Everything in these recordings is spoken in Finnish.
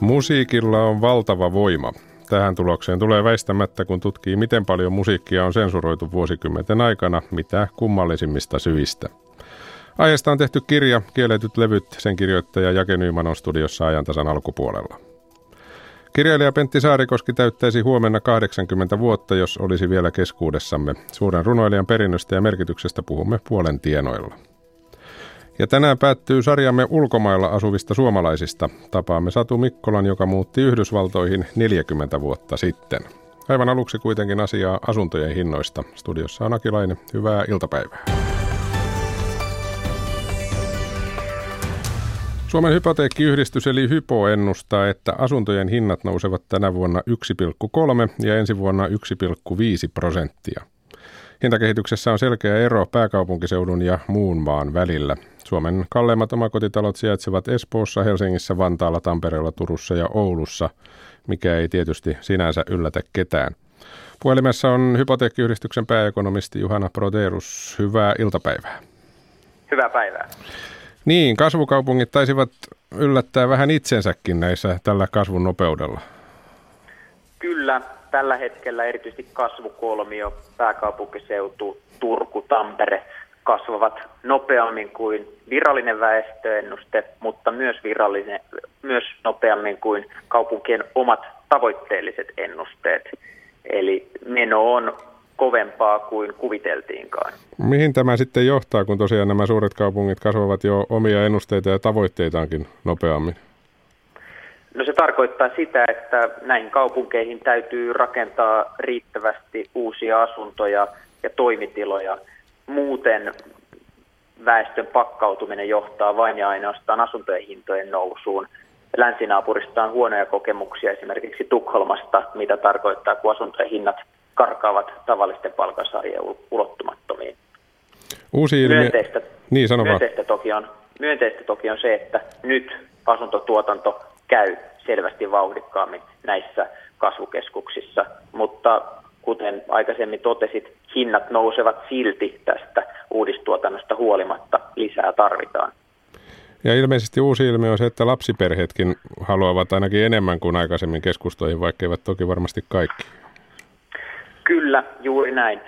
Musiikilla on valtava voima. Tähän tulokseen tulee väistämättä, kun tutkii, miten paljon musiikkia on sensuroitu vuosikymmenten aikana, mitä kummallisimmista syistä. Aiheesta on tehty kirja, Kieletyt levyt, sen kirjoittaja Jake Nyman on studiossa ajantasan alkupuolella. Kirjailija Pentti Saarikoski täyttäisi huomenna 80 vuotta, jos olisi vielä keskuudessamme. Suuren runoilijan perinnöstä ja merkityksestä puhumme puolen tienoilla. Ja tänään päättyy sarjamme ulkomailla asuvista suomalaisista. Tapaamme Satu Mikkolan, joka muutti Yhdysvaltoihin 40 vuotta sitten. Aivan aluksi kuitenkin asiaa asuntojen hinnoista. Studiossa on Akilainen. Hyvää iltapäivää. Suomen hypoteekkiyhdistys eli Hypo ennustaa, että asuntojen hinnat nousevat tänä vuonna 1,3 ja ensi vuonna 1,5 prosenttia. Hintakehityksessä on selkeä ero pääkaupunkiseudun ja muun maan välillä. Suomen kalleimmat omakotitalot sijaitsevat Espoossa, Helsingissä, Vantaalla, Tampereella, Turussa ja Oulussa, mikä ei tietysti sinänsä yllätä ketään. Puhelimessa on hypoteekkiyhdistyksen pääekonomisti Juhana Proterus. Hyvää iltapäivää. Hyvää päivää. Niin, kasvukaupungit taisivat yllättää vähän itsensäkin näissä tällä kasvun nopeudella. Kyllä, tällä hetkellä erityisesti kasvukolmio, pääkaupunkiseutu, Turku, Tampere kasvavat nopeammin kuin virallinen väestöennuste, mutta myös, virallinen, myös nopeammin kuin kaupunkien omat tavoitteelliset ennusteet. Eli meno on kovempaa kuin kuviteltiinkaan. Mihin tämä sitten johtaa, kun tosiaan nämä suuret kaupungit kasvavat jo omia ennusteita ja tavoitteitaankin nopeammin? No se tarkoittaa sitä, että näihin kaupunkeihin täytyy rakentaa riittävästi uusia asuntoja ja toimitiloja. Muuten väestön pakkautuminen johtaa vain ja ainoastaan asuntojen hintojen nousuun. Länsinaapurista on huonoja kokemuksia esimerkiksi Tukholmasta, mitä tarkoittaa, kun asuntojen hinnat karkaavat tavallisten palkansaajien ulottumattomiin. Uusi ilmiö... Myönteistä, niin, sano myönteistä, toki on, myönteistä toki on se, että nyt asuntotuotanto käy selvästi vauhdikkaammin näissä kasvukeskuksissa, mutta kuten aikaisemmin totesit, hinnat nousevat silti tästä uudistuotannosta huolimatta. Lisää tarvitaan. Ja ilmeisesti uusi ilmiö on se, että lapsiperheetkin haluavat ainakin enemmän kuin aikaisemmin keskustoihin, vaikka eivät toki varmasti kaikki. Kyllä, juuri näin.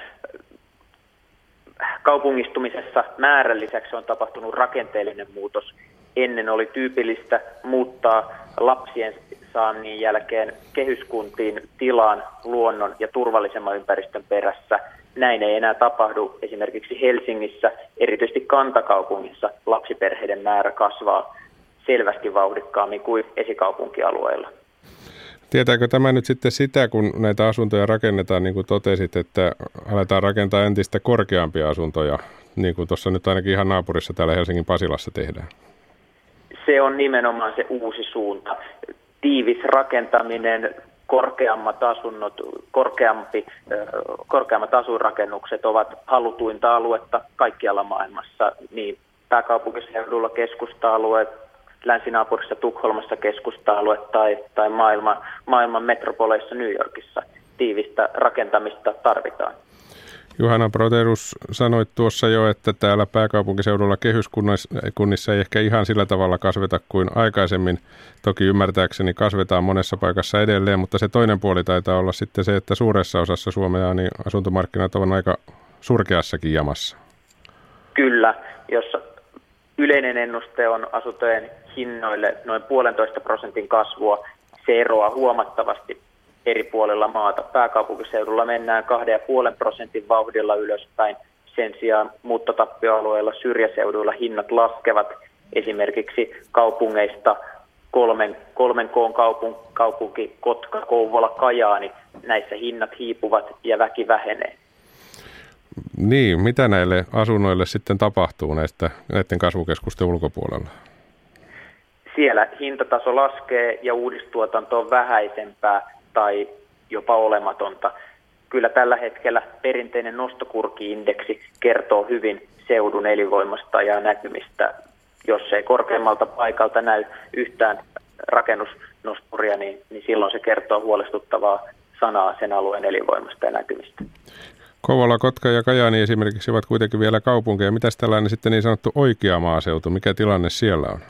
Kaupungistumisessa määrän lisäksi on tapahtunut rakenteellinen muutos. Ennen oli tyypillistä muuttaa lapsien saannin jälkeen kehyskuntiin tilaan luonnon ja turvallisemman ympäristön perässä. Näin ei enää tapahdu. Esimerkiksi Helsingissä, erityisesti kantakaupungissa, lapsiperheiden määrä kasvaa selvästi vauhdikkaammin kuin esikaupunkialueilla. Tietääkö tämä nyt sitten sitä, kun näitä asuntoja rakennetaan, niin kuin totesit, että aletaan rakentaa entistä korkeampia asuntoja, niin kuin tuossa nyt ainakin ihan naapurissa täällä Helsingin Pasilassa tehdään? Se on nimenomaan se uusi suunta. Tiivis rakentaminen, korkeammat asunnot, korkeampi, korkeammat asuinrakennukset ovat halutuinta aluetta kaikkialla maailmassa, niin pääkaupunkiseudulla keskusta-alueet, länsinaapurissa Tukholmassa keskusta-alue tai, tai maailman, maailman metropoleissa New Yorkissa. Tiivistä rakentamista tarvitaan. Juhana Proterus sanoit tuossa jo, että täällä pääkaupunkiseudulla kehyskunnissa ei ehkä ihan sillä tavalla kasveta kuin aikaisemmin. Toki ymmärtääkseni kasvetaan monessa paikassa edelleen, mutta se toinen puoli taitaa olla sitten se, että suuressa osassa Suomea niin asuntomarkkinat ovat aika surkeassakin jamassa. Kyllä, jos yleinen ennuste on asuntojen hinnoille noin puolentoista prosentin kasvua. Se eroaa huomattavasti eri puolilla maata. Pääkaupunkiseudulla mennään kahden ja puolen prosentin vauhdilla ylöspäin. Sen sijaan muuttotappioalueilla syrjäseuduilla hinnat laskevat esimerkiksi kaupungeista kolmen, kolmen koon kaupun, kaupunki, Kotka, Kouvola, Kajaani. Näissä hinnat hiipuvat ja väki vähenee. Niin, mitä näille asunnoille sitten tapahtuu näistä, näiden kasvukeskusten ulkopuolella? Siellä hintataso laskee ja uudistuotanto on vähäisempää tai jopa olematonta. Kyllä tällä hetkellä perinteinen nostokurkiindeksi kertoo hyvin seudun elinvoimasta ja näkymistä. Jos ei korkeammalta paikalta näy yhtään rakennusnosturia, niin, niin silloin se kertoo huolestuttavaa sanaa sen alueen elinvoimasta ja näkymistä. Kouvola, Kotka ja Kajaani esimerkiksi ovat kuitenkin vielä kaupunkeja. Mitäs tällainen sitten niin sanottu oikea maaseutu? Mikä tilanne siellä on?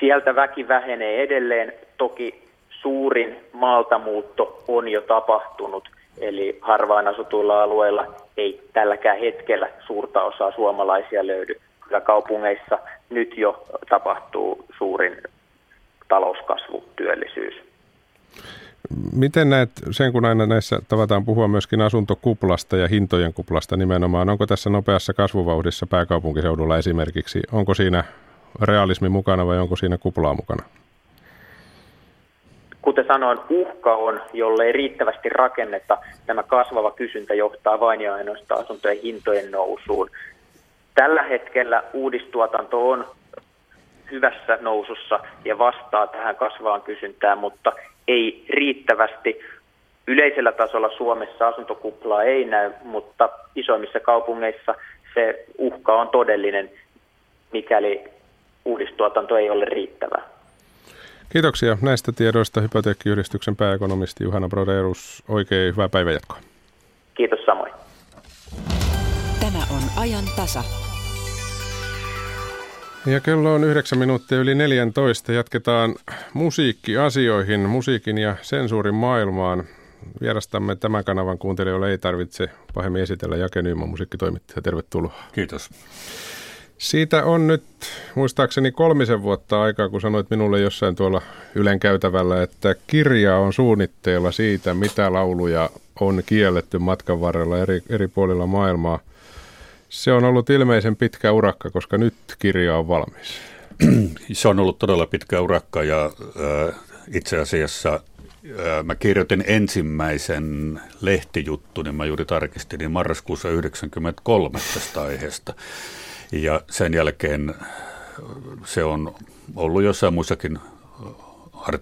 Sieltä väki vähenee edelleen. Toki suurin maaltamuutto on jo tapahtunut, eli harvaan asutuilla alueilla ei tälläkään hetkellä suurta osaa suomalaisia löydy. Kyllä kaupungeissa nyt jo tapahtuu suurin talouskasvu, työllisyys. Miten näet sen, kun aina näissä tavataan puhua myöskin asuntokuplasta ja hintojen kuplasta nimenomaan, onko tässä nopeassa kasvuvauhdissa pääkaupunkiseudulla esimerkiksi, onko siinä realismi mukana vai onko siinä kuplaa mukana? Kuten sanoin, uhka on, jolle ei riittävästi rakennetta. Tämä kasvava kysyntä johtaa vain ja ainoastaan asuntojen hintojen nousuun. Tällä hetkellä uudistuotanto on hyvässä nousussa ja vastaa tähän kasvaan kysyntään, mutta ei riittävästi. Yleisellä tasolla Suomessa asuntokuplaa ei näy, mutta isoimmissa kaupungeissa se uhka on todellinen, mikäli uudistuotanto ei ole riittävää. Kiitoksia näistä tiedoista Hypoteekkiyhdistyksen pääekonomisti Juhana Broderus. Oikein hyvää päivänjatkoa. Kiitos samoin. Tämä on ajan tasa. Ja kello on yhdeksän minuuttia yli 14. Jatketaan musiikkiasioihin, musiikin ja sensuurin maailmaan. Vierastamme tämän kanavan kuuntelijoille ei tarvitse pahemmin esitellä Jake Nyman, musiikkitoimittaja. Tervetuloa. Kiitos. Siitä on nyt muistaakseni kolmisen vuotta aikaa, kun sanoit minulle jossain tuolla Ylen käytävällä, että kirja on suunnitteilla siitä, mitä lauluja on kielletty matkan varrella eri, eri puolilla maailmaa. Se on ollut ilmeisen pitkä urakka, koska nyt kirja on valmis. Se on ollut todella pitkä urakka ja äh, itse asiassa äh, mä kirjoitin ensimmäisen lehtijuttu, niin mä juuri tarkistin, niin marraskuussa 1993 tästä aiheesta. Ja sen jälkeen se on ollut jossain muissakin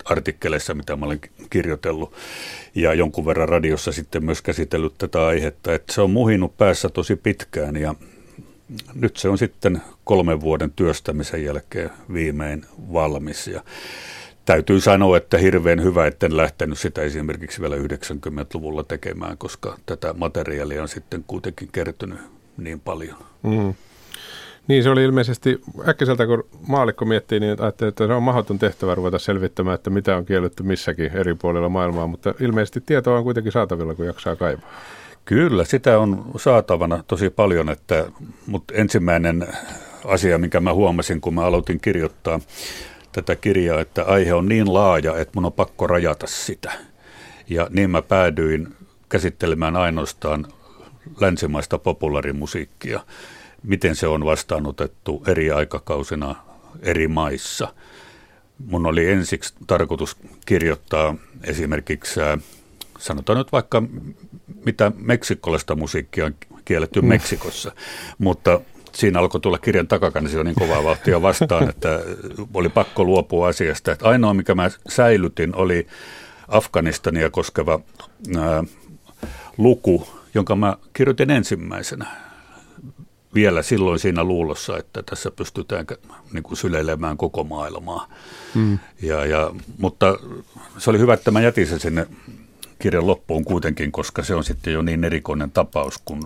artikkeleissa, mitä mä olen kirjoitellut, ja jonkun verran radiossa sitten myös käsitellyt tätä aihetta, että se on muhinut päässä tosi pitkään, ja nyt se on sitten kolmen vuoden työstämisen jälkeen viimein valmis, ja täytyy sanoa, että hirveän hyvä, etten lähtenyt sitä esimerkiksi vielä 90-luvulla tekemään, koska tätä materiaalia on sitten kuitenkin kertynyt niin paljon. Mm. Niin, se oli ilmeisesti äkkiseltä, kun maalikko miettii, niin ajattelin, että se on mahdoton tehtävä ruveta selvittämään, että mitä on kielletty missäkin eri puolilla maailmaa, mutta ilmeisesti tietoa on kuitenkin saatavilla, kun jaksaa kaivaa. Kyllä, sitä on saatavana tosi paljon, että, mutta ensimmäinen asia, minkä mä huomasin, kun mä aloitin kirjoittaa tätä kirjaa, että aihe on niin laaja, että mun on pakko rajata sitä. Ja niin mä päädyin käsittelemään ainoastaan länsimaista populaarimusiikkia miten se on vastaanotettu eri aikakausina eri maissa. Mun oli ensiksi tarkoitus kirjoittaa esimerkiksi, sanotaan nyt vaikka mitä meksikolaista musiikkia on kielletty mm. Meksikossa, mutta siinä alkoi tulla kirjan takakannessa jo niin kovaa vauhtia vastaan, että oli pakko luopua asiasta. Että ainoa, mikä mä säilytin, oli Afganistania koskeva ää, luku, jonka mä kirjoitin ensimmäisenä vielä silloin siinä luulossa, että tässä pystytään niin kuin syleilemään koko maailmaa. Mm. Ja, ja, mutta se oli hyvä, että mä jätin sen sinne kirjan loppuun kuitenkin, koska se on sitten jo niin erikoinen tapaus, kun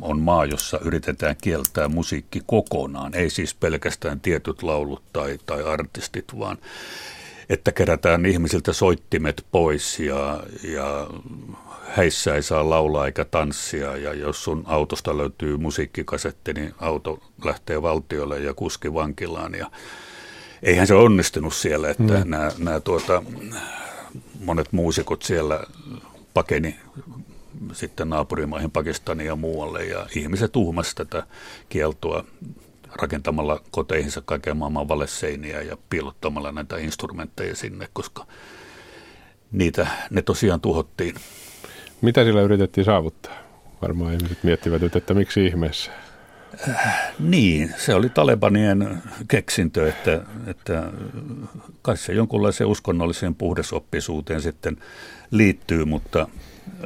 on maa, jossa yritetään kieltää musiikki kokonaan. Ei siis pelkästään tietyt laulut tai, tai artistit, vaan että kerätään ihmisiltä soittimet pois ja, ja häissä ei saa laulaa eikä tanssia ja jos sun autosta löytyy musiikkikasetti, niin auto lähtee valtiolle ja kuski vankilaan ja eihän se onnistunut siellä, että mm. nämä, nämä tuota, monet muusikot siellä pakeni sitten naapurimaihin Pakistaniin ja muualle ja ihmiset uhmasivat tätä kieltoa rakentamalla koteihinsa kaiken maailman valeseiniä ja piilottamalla näitä instrumentteja sinne, koska niitä, ne tosiaan tuhottiin. Mitä sillä yritettiin saavuttaa? Varmaan ihmiset miettivät nyt, että miksi ihmeessä? Äh, niin, se oli Talebanien keksintö, että, että kai se jonkunlaiseen uskonnolliseen puhdesoppisuuteen sitten liittyy, mutta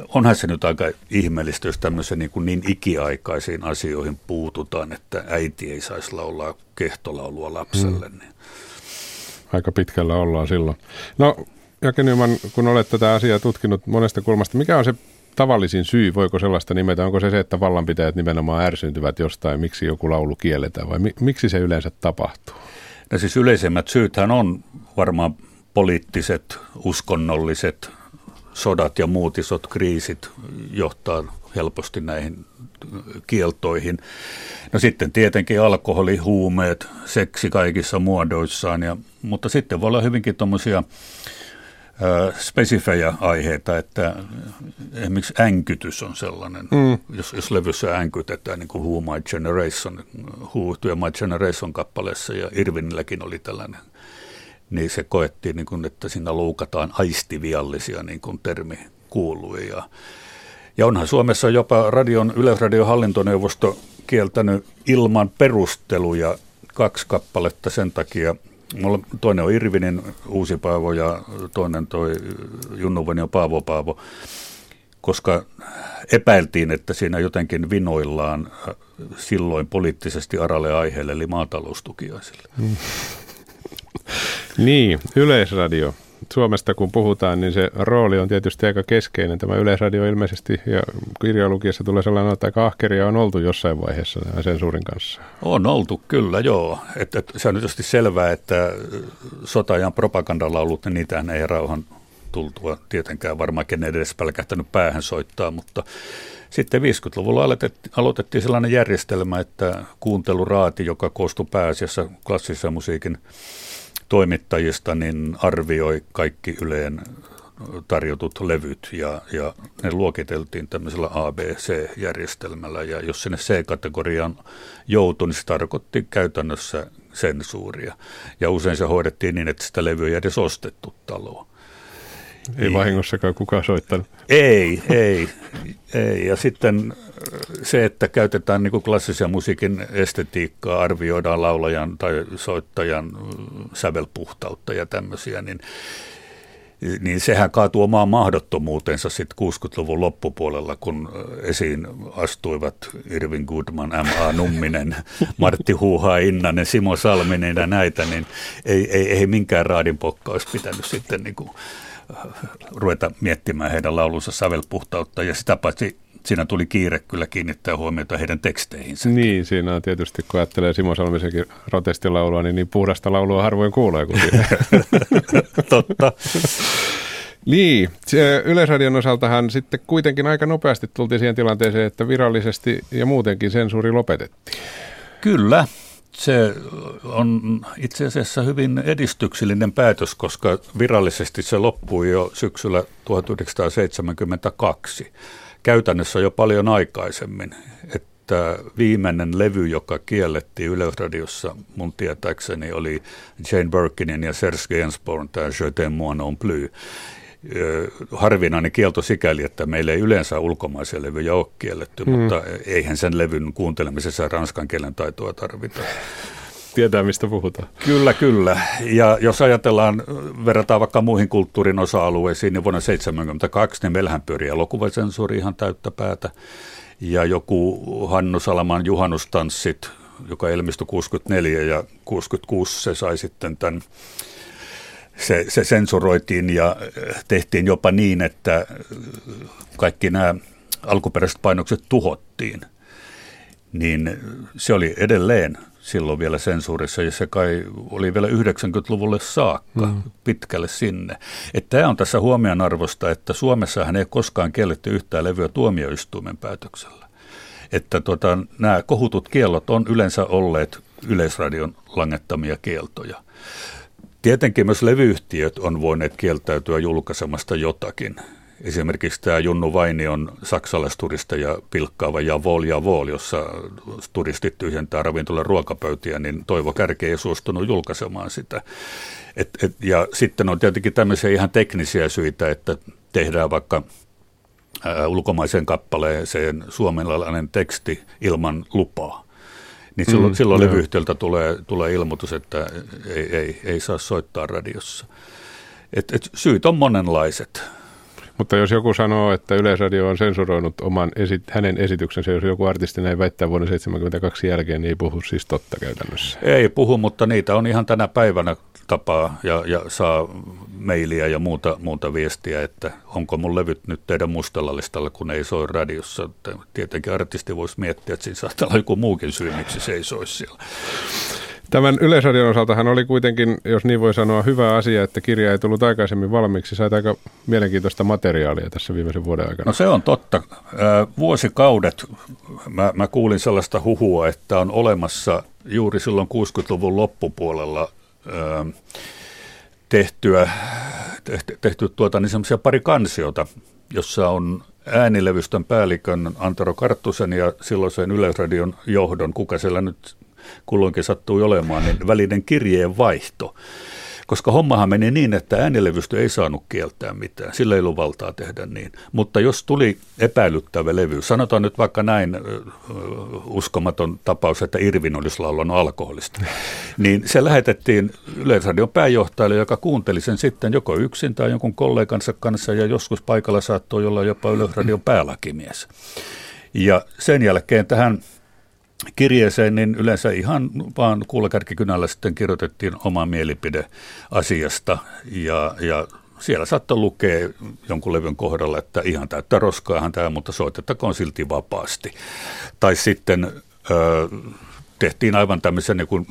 onhan se nyt aika ihmeellistä, jos tämmöisen niin, kuin niin ikiaikaisiin asioihin puututaan, että äiti ei saisi laulaa kehtolaulua lapselle. Hmm. Aika pitkällä ollaan silloin. No Jake Nyman, kun olet tätä asiaa tutkinut monesta kulmasta, mikä on se tavallisin syy, voiko sellaista nimetä? Onko se se, että vallanpitäjät nimenomaan ärsyntyvät jostain, miksi joku laulu kielletään vai mi- miksi se yleensä tapahtuu? No siis yleisemmät syythän on varmaan poliittiset, uskonnolliset, sodat ja muut isot kriisit johtaa helposti näihin kieltoihin. No sitten tietenkin alkoholi, huumeet, seksi kaikissa muodoissaan, ja, mutta sitten voi olla hyvinkin tuommoisia spesifejä aiheita, että esimerkiksi änkytys on sellainen, mm. jos, jos levyssä änkytetään, niin kuin Who My Generation, Who to My Generation kappaleessa, ja Irvinilläkin oli tällainen, niin se koettiin, niin kuin, että siinä loukataan aistiviallisia, niin kuin termi kuului, ja ja onhan Suomessa jopa radion, Yleisradion hallintoneuvosto kieltänyt ilman perusteluja kaksi kappaletta sen takia. Mulla toinen on Irvinin Uusi Paavo ja toinen toi Junnuven ja Paavo Paavo, koska epäiltiin, että siinä jotenkin vinoillaan silloin poliittisesti aralle aiheelle, eli maataloustukiaisille. Mm. niin, Yleisradio. Suomesta kun puhutaan, niin se rooli on tietysti aika keskeinen. Tämä Yleisradio ilmeisesti ja kirjalukiessa tulee sellainen, että aika ahkeria on oltu jossain vaiheessa sensuurin kanssa. On oltu, kyllä joo. Et, et, se on tietysti selvää, että sotajan propagandalaulut, niin niitähän ei rauhan tultua tietenkään varmaan kenen edes pälkähtänyt päähän soittaa, mutta sitten 50-luvulla aloitettiin, aloitettiin sellainen järjestelmä, että kuunteluraati, joka koostui pääasiassa klassisen musiikin toimittajista niin arvioi kaikki Yleen tarjotut levyt ja, ja ne luokiteltiin tämmöisellä ABC-järjestelmällä ja jos sinne C-kategoriaan joutui, niin se tarkoitti käytännössä sensuuria. Ja usein se hoidettiin niin, että sitä levyä ei edes ostettu taloa. Ei vahingossakaan kukaan soittanut. Ei, ei, ei. Ja sitten se, että käytetään niin klassisia musiikin estetiikkaa, arvioidaan laulajan tai soittajan sävelpuhtautta ja tämmöisiä, niin niin sehän kaatuu omaan mahdottomuutensa sitten 60-luvun loppupuolella, kun esiin astuivat Irvin Goodman, M.A. Numminen, Martti Huuha Innanen, Simo Salminen ja näitä, niin ei, ei, ei minkään raadin pokka olisi pitänyt sitten niin kuin ruveta miettimään heidän laulunsa sävelpuhtautta ja sitä paitsi siinä tuli kiire kyllä kiinnittää huomiota heidän teksteihinsä. Niin, siinä on tietysti, kun ajattelee Simo Salmisenkin protestilaulua, niin niin puhdasta laulua harvoin kuulee kuin Totta. Niin, Yleisradion osaltahan sitten kuitenkin aika nopeasti tultiin siihen tilanteeseen, että virallisesti ja muutenkin sensuuri lopetettiin. Kyllä, se on itse asiassa hyvin edistyksellinen päätös, koska virallisesti se loppui jo syksyllä 1972. Käytännössä jo paljon aikaisemmin. Että viimeinen levy, joka kiellettiin Yleisradiossa mun tietääkseni, oli Jane Birkinin ja Serge Gainsbourg, tämä Je t'aime moi non plus harvinainen kielto sikäli, että meillä ei yleensä ulkomaisia levyjä ole kielletty, mm. mutta eihän sen levyn kuuntelemisessa ranskan kielen taitoa tarvita. Tietää, mistä puhutaan. Kyllä, kyllä. Ja jos ajatellaan, verrataan vaikka muihin kulttuurin osa-alueisiin, niin vuonna 1972 niin meillähän pyörii elokuvasensuuri ihan täyttä päätä. Ja joku Hannu Salaman juhannustanssit, joka ilmestyi 64 ja 66 se sai sitten tämän se, se sensuroitiin ja tehtiin jopa niin, että kaikki nämä alkuperäiset painokset tuhottiin. Niin se oli edelleen silloin vielä sensuurissa ja se kai oli vielä 90-luvulle saakka mm. pitkälle sinne. Että tämä on tässä huomionarvosta, että Suomessahan ei koskaan kielletty yhtään levyä tuomioistuimen päätöksellä. Että tota, nämä kohutut kiellot on yleensä olleet yleisradion langettamia kieltoja. Tietenkin myös levyyhtiöt on voineet kieltäytyä julkaisemasta jotakin. Esimerkiksi tämä Junnu Vainion saksalaisturisteja pilkkaava Javol Javol, jossa turistit tyhjentää ravintolan ruokapöytiä, niin Toivo Kärke ei suostunut julkaisemaan sitä. Et, et, ja sitten on tietenkin tämmöisiä ihan teknisiä syitä, että tehdään vaikka ulkomaisen kappaleeseen suomalainen teksti ilman lupaa niin silloin, mm, silloin levyyhtiöltä tulee, tulee ilmoitus, että ei, ei, ei saa soittaa radiossa. Et, et syyt on monenlaiset. Mutta jos joku sanoo, että Yleisradio on sensuroinut oman esi- hänen esityksensä, jos joku artisti näin väittää vuonna 1972 jälkeen, niin ei puhu siis totta käytännössä. Ei puhu, mutta niitä on ihan tänä päivänä tapaa ja, ja saa mailia ja muuta, muuta viestiä, että onko mun levyt nyt teidän mustalla listalla, kun ei soi radiossa. Tietenkin artisti voisi miettiä, että siinä saattaa olla joku muukin syy, miksi se ei soi siellä. Tämän Yleisradion osaltahan oli kuitenkin, jos niin voi sanoa, hyvä asia, että kirja ei tullut aikaisemmin valmiiksi. Sait aika mielenkiintoista materiaalia tässä viimeisen vuoden aikana. No se on totta. Vuosikaudet mä, mä kuulin sellaista huhua, että on olemassa juuri silloin 60-luvun loppupuolella tehtyä, tehty, tuota, niin pari kansiota, jossa on äänilevystön päällikön Antero Karttusen ja silloisen Yleisradion johdon, kuka siellä nyt kulloinkin sattui olemaan, niin välinen kirjeen vaihto. Koska hommahan meni niin, että äänilevystö ei saanut kieltää mitään, sillä ei ollut valtaa tehdä niin. Mutta jos tuli epäilyttävä levy, sanotaan nyt vaikka näin uskomaton tapaus, että Irvin olisi laulanut alkoholista, niin se lähetettiin Yleisradion pääjohtajalle, joka kuunteli sen sitten joko yksin tai jonkun kollegansa kanssa ja joskus paikalla saattoi olla jopa Yleisradion päälakimies. Ja sen jälkeen tähän kirjeeseen, niin yleensä ihan vaan kuulakärkikynällä sitten kirjoitettiin oma mielipide asiasta ja, ja siellä saattoi lukea jonkun levyn kohdalla, että ihan täyttä roskaahan tämä, mutta soitettakoon silti vapaasti. Tai sitten ö, tehtiin aivan tämmöisen niin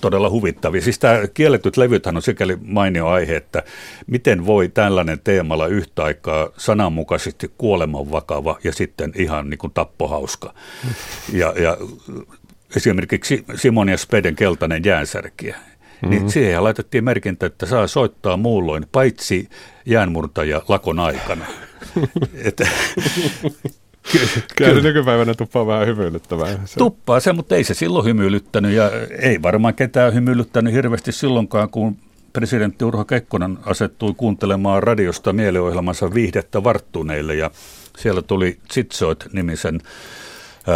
todella huvittavia. Siis tämä kielletyt levythän on sikäli mainio aihe, että miten voi tällainen teemalla yhtä aikaa sananmukaisesti kuoleman vakava ja sitten ihan niin kuin tappohauska. Ja, ja esimerkiksi Simon ja Speden keltainen jäänsärkiä. Niin mm-hmm. Niin siihen laitettiin merkintä, että saa soittaa muulloin, paitsi jäänmurtaja lakon aikana. että, Kyllä se nykypäivänä tuppaa vähän hymyilyttävää. Se. Tuppaa se, mutta ei se silloin hymyilyttänyt ja ei varmaan ketään hymyilyttänyt hirveästi silloinkaan, kun presidentti Urho Kekkonen asettui kuuntelemaan radiosta mielenohjelmansa viihdettä varttuneille ja siellä tuli Tsitsoit-nimisen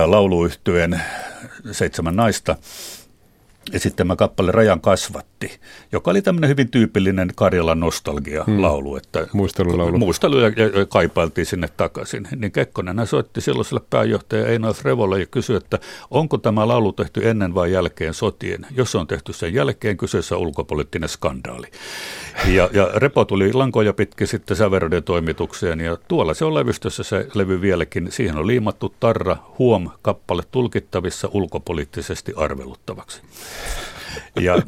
lauluyhtyeen seitsemän naista esittämä kappale Rajan kasvatti, joka oli tämmöinen hyvin tyypillinen Karjalan nostalgia-laulu. Hmm. Että Muistelulaulu. Muistelu ja, ja kaipailtiin sinne takaisin. Niin Kekkonen soitti silloiselle pääjohtaja Einar Frevolle ja kysyi, että onko tämä laulu tehty ennen vai jälkeen sotien. Jos se on tehty sen jälkeen, kyseessä on ulkopoliittinen skandaali. Ja, ja Repo tuli lankoja pitkin sitten Säveröiden toimitukseen ja tuolla se on levystössä se levy vieläkin. Siihen on liimattu tarra, huom, kappale tulkittavissa ulkopoliittisesti arveluttavaksi. Ja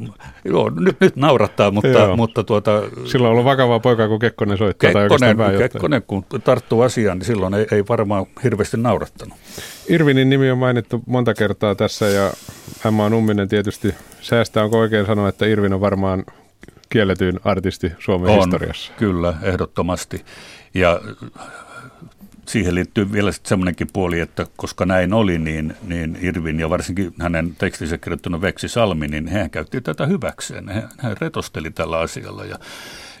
joo, nyt, nyt naurattaa, mutta, mutta tuota... Silloin on ollut vakavaa poikaa, kun Kekkonen soittaa. Kekkonen, tai Kekkonen, kun tarttuu asiaan, niin silloin ei, ei varmaan hirveästi naurattanut. Irvinin nimi on mainittu monta kertaa tässä ja Emma Numminen tietysti säästää. Onko oikein sanoa, että Irvin on varmaan kielletyin artisti Suomen on, historiassa? kyllä, ehdottomasti. Ja siihen liittyy vielä semmoinenkin puoli, että koska näin oli, niin, niin Irvin ja varsinkin hänen tekstinsä kirjoittanut Veksi Salmi, niin hän käytti tätä hyväkseen. Hän, hän retosteli tällä asialla ja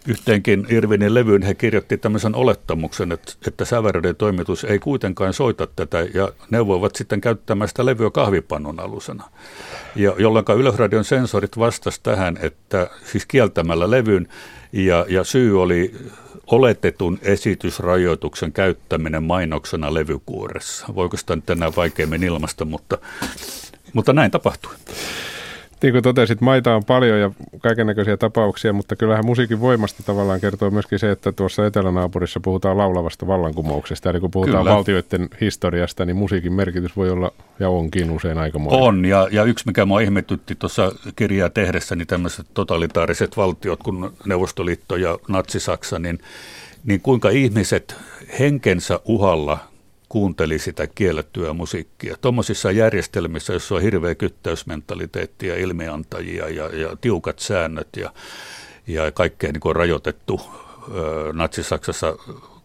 yhteenkin Irvinin levyyn he kirjoitti tämmöisen olettamuksen, että, että säväröiden toimitus ei kuitenkaan soita tätä ja neuvoivat sitten käyttämään sitä levyä kahvipannun alusena. Ja jolloin Yleisradion sensorit vastasivat tähän, että siis kieltämällä levyn ja, ja syy oli oletetun esitysrajoituksen käyttäminen mainoksena levykuoressa. Voiko sitä nyt enää vaikeammin ilmasta, mutta, mutta näin tapahtui niin kuin totesit, maita on paljon ja kaikenlaisia tapauksia, mutta kyllähän musiikin voimasta tavallaan kertoo myöskin se, että tuossa etelänaapurissa puhutaan laulavasta vallankumouksesta. Eli kun puhutaan Kyllä. valtioiden historiasta, niin musiikin merkitys voi olla ja onkin usein aika moni. On, ja, ja yksi mikä mua ihmetytti tuossa kirjaa tehdessä, niin tämmöiset totalitaariset valtiot kuin Neuvostoliitto ja Natsi-Saksa, niin, niin kuinka ihmiset henkensä uhalla kuunteli sitä kiellettyä musiikkia. Tuommoisissa järjestelmissä, joissa on hirveä kyttäysmentaliteetti ja ilmiantajia ja, ja tiukat säännöt ja, ja kaikkea niin kuin rajoitettu. Natsi-Saksassa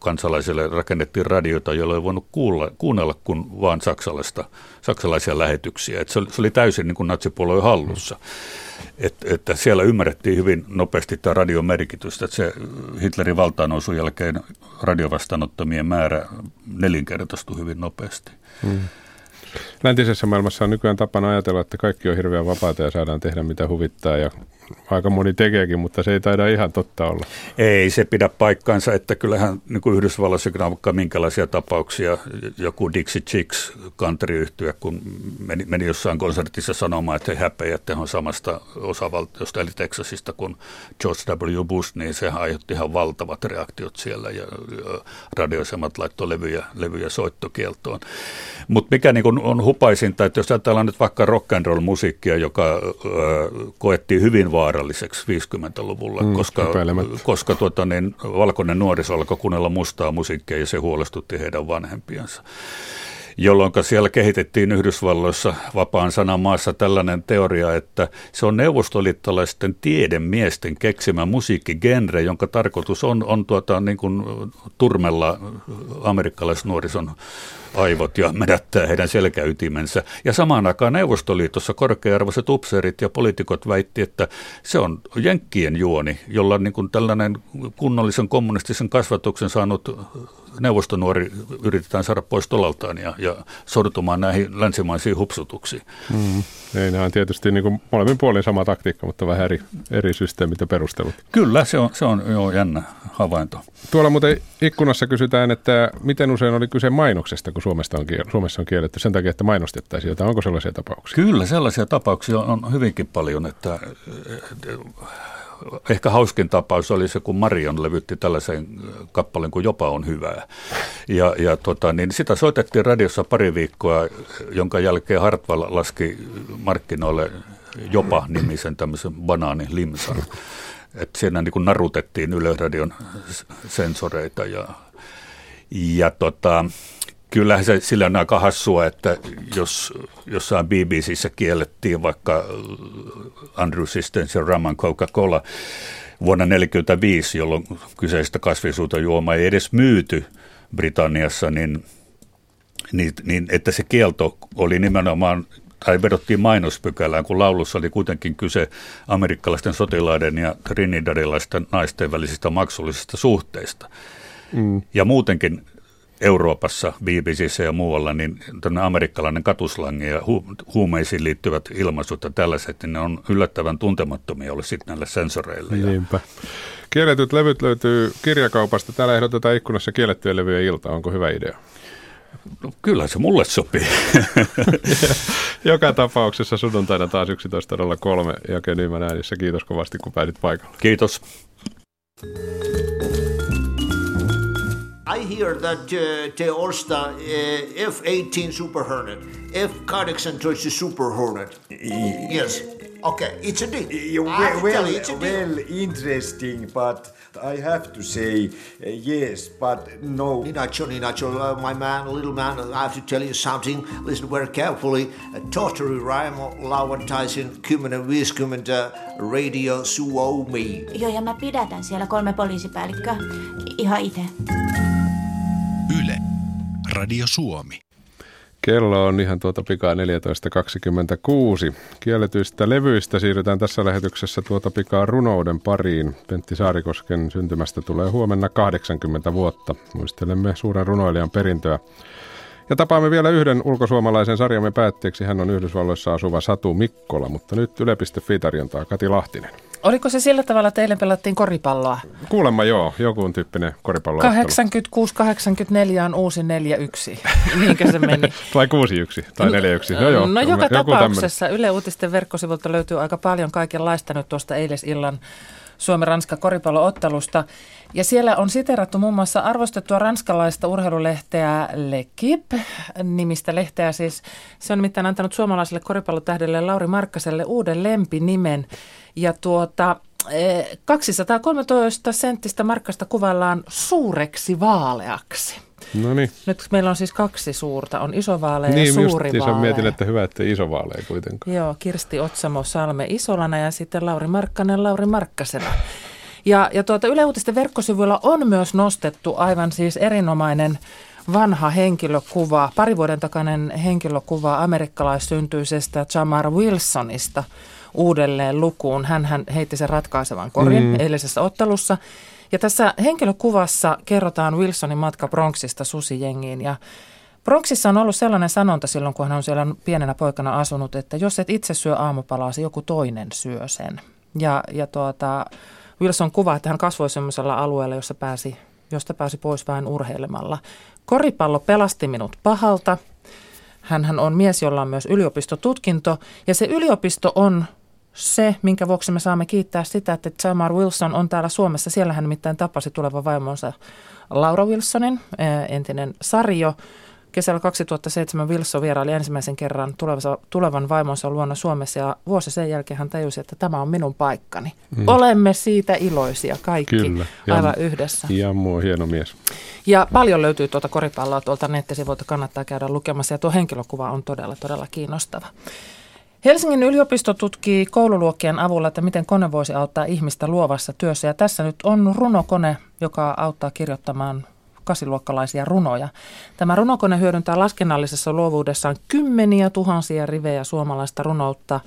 kansalaisille rakennettiin radioita, joilla ei voinut kuulla, kuunnella kuin vain saksalaista, saksalaisia lähetyksiä. Et se, oli, se oli täysin niin kuin natsipuolueen hallussa. Et, että siellä ymmärrettiin hyvin nopeasti tämä radion merkitystä. Että se Hitlerin valtaannousun jälkeen radiovastaanottamien määrä nelinkertaistui hyvin nopeasti. Hmm. Läntisessä maailmassa on nykyään tapana ajatella, että kaikki on hirveän vapaata ja saadaan tehdä mitä huvittaa ja aika moni tekeekin, mutta se ei taida ihan totta olla. Ei se pidä paikkaansa, että kyllähän niin Yhdysvalloissa on vaikka minkälaisia tapauksia, joku Dixie Chicks country kun meni, meni jossain konsertissa sanomaan, että he häpeä, että he on samasta osavaltiosta, eli Texasista kuin George W. Bush, niin se aiheutti ihan valtavat reaktiot siellä ja radioisemat laittoi levyjä, levyjä soittokieltoon. Mutta mikä niin on hupaisinta, että jos ajatellaan nyt vaikka rock and roll musiikkia, joka koettiin hyvin vaaralliseksi 50-luvulla, mm, koska, koska tuota, niin, valkoinen nuoriso alkoi kuunnella mustaa musiikkia ja se huolestutti heidän vanhempiansa. Jolloin siellä kehitettiin Yhdysvalloissa vapaan sanan maassa tällainen teoria, että se on neuvostoliittolaisten tiedemiesten keksimä musiikkigenre, jonka tarkoitus on, on tuota, niin kuin turmella amerikkalaisnuorison aivot ja medättää heidän selkäytimensä. Ja samaan aikaan Neuvostoliitossa korkearvoiset upseerit ja poliitikot väitti, että se on jenkkien juoni, jolla niin kuin tällainen kunnollisen kommunistisen kasvatuksen saanut neuvostonuori yritetään saada pois tolaltaan ja, ja sortumaan näihin länsimaisiin hupsutuksiin. Mm. Ei, nämä on tietysti niin kuin molemmin puolin sama taktiikka, mutta vähän eri, eri systeemit ja perustelut. Kyllä, se on, se on jo jännä havainto. Tuolla muuten ikkunassa kysytään, että miten usein oli kyse mainoksesta, kun Suomesta on, Suomessa on kielletty sen takia, että mainostettaisiin jotain. Onko sellaisia tapauksia? Kyllä, sellaisia tapauksia on hyvinkin paljon, että ehkä hauskin tapaus oli se, kun Marion levytti tällaisen kappaleen kuin Jopa on hyvää. Ja, ja tota, niin sitä soitettiin radiossa pari viikkoa, jonka jälkeen Hartwell laski markkinoille Jopa-nimisen tämmöisen banaanilimsan. Että siinä niin kuin narutettiin Yleisradion sensoreita ja, ja tota, kyllähän se sillä on aika hassua, että jos jossain BBCissä kiellettiin vaikka Andrew Sistens ja Raman Coca-Cola vuonna 1945, jolloin kyseistä kasvisuutta juoma ei edes myyty Britanniassa, niin, niin, niin että se kielto oli nimenomaan tai vedottiin mainospykälään, kun laulussa oli kuitenkin kyse amerikkalaisten sotilaiden ja trinidadilaisten naisten välisistä maksullisista suhteista. Mm. Ja muutenkin Euroopassa, BBCissä ja muualla, niin amerikkalainen katuslangi ja hu- huumeisiin liittyvät ilmaisut ja tällaiset, niin ne on yllättävän tuntemattomia ollut sitten näille sensoreille. Niinpä. Kielletyt levyt löytyy kirjakaupasta. Täällä ehdotetaan ikkunassa kiellettyjä levyjä ilta. Onko hyvä idea? No, kyllä se mulle sopii. Joka tapauksessa sunnuntaina taas 11.03 ja Nyman äänissä. Kiitos kovasti, kun päädit paikalle. Kiitos. I hear that uh, te Orsta uh, F-18 Super Hornet, F-18 Super Hornet. Yes. Okay, it's a deal. Well, well, you, it's a well interesting, but I have to say uh, yes, but no. Ninacho, Ninacho, uh, my man, little man, I have to tell you something. Listen very carefully. Tohtori Raimo lauantaisin 10.50 Radio Suomi. Joo, ja mä pidätän siellä kolme poliisipäällikköä. Ihan itse. Yle, Radio Suomi. Kello on ihan tuota pikaa 14.26. Kielletyistä levyistä siirrytään tässä lähetyksessä tuota pikaa runouden pariin. Pentti Saarikosken syntymästä tulee huomenna 80 vuotta. Muistelemme suuren runoilijan perintöä. Ja tapaamme vielä yhden ulkosuomalaisen sarjamme päätteeksi. Hän on Yhdysvalloissa asuva Satu Mikkola, mutta nyt Yle.fi tarjontaa Kati Lahtinen. Oliko se sillä tavalla, että eilen pelattiin koripalloa? Kuulemma joo, joku tyyppinen koripallo. 86-84 on uusi 4-1. Niinkö se meni? tai 6-1 tai 4-1. No, joo, no joka tapauksessa Yle Uutisten verkkosivulta löytyy aika paljon kaikenlaista nyt tuosta eilisillan Suomi-Ranska koripalloottelusta. Ja siellä on siterattu muun muassa arvostettua ranskalaista urheilulehteä L'Equipe, nimistä lehteä siis. Se on nimittäin antanut suomalaiselle koripallotähdelle Lauri Markkaselle uuden lempinimen. Ja tuota, 213 e, senttistä markkasta kuvaillaan suureksi vaaleaksi. No niin. Nyt meillä on siis kaksi suurta, on iso vaalea niin, ja suuri vaalea. Niin, mietin, että hyvä, että iso vaalea kuitenkaan. Joo, Kirsti Otsamo Salme Isolana ja sitten Lauri Markkanen Lauri Markkasena. Ja, ja tuota Yle Uutisten verkkosivuilla on myös nostettu aivan siis erinomainen vanha henkilökuva, pari vuoden takainen henkilökuva amerikkalaissyntyisestä Jamar Wilsonista uudelleen lukuun. Hän, hän heitti sen ratkaisevan korin mm. eilisessä ottelussa. Ja tässä henkilökuvassa kerrotaan Wilsonin matka Bronxista susijengiin ja Bronxissa on ollut sellainen sanonta silloin, kun hän on siellä pienenä poikana asunut, että jos et itse syö aamupalaasi, joku toinen syö sen. Ja, ja tuota, Wilson kuvaa, että hän kasvoi sellaisella alueella, jossa pääsi, josta pääsi pois vain urheilemalla. Koripallo pelasti minut pahalta. Hän on mies, jolla on myös yliopistotutkinto, ja se yliopisto on se, minkä vuoksi me saamme kiittää sitä, että Jamar Wilson on täällä Suomessa. Siellä hän nimittäin tapasi tulevan vaimonsa Laura Wilsonin, entinen Sarjo, Kesällä 2007 Wilson vieraili ensimmäisen kerran tulevan vaimonsa luona Suomessa ja vuosi sen jälkeen hän tajusi, että tämä on minun paikkani. Mm. Olemme siitä iloisia kaikki Kyllä. Ja, aivan yhdessä. Ja muu hieno mies. Ja paljon löytyy tuota koripalloa tuolta nettisivuilta, kannattaa käydä lukemassa ja tuo henkilökuva on todella, todella kiinnostava. Helsingin yliopisto tutkii koululuokkien avulla, että miten kone voisi auttaa ihmistä luovassa työssä. Ja tässä nyt on runokone, joka auttaa kirjoittamaan kasiluokkalaisia runoja. Tämä runokone hyödyntää laskennallisessa luovuudessaan kymmeniä tuhansia rivejä suomalaista runoutta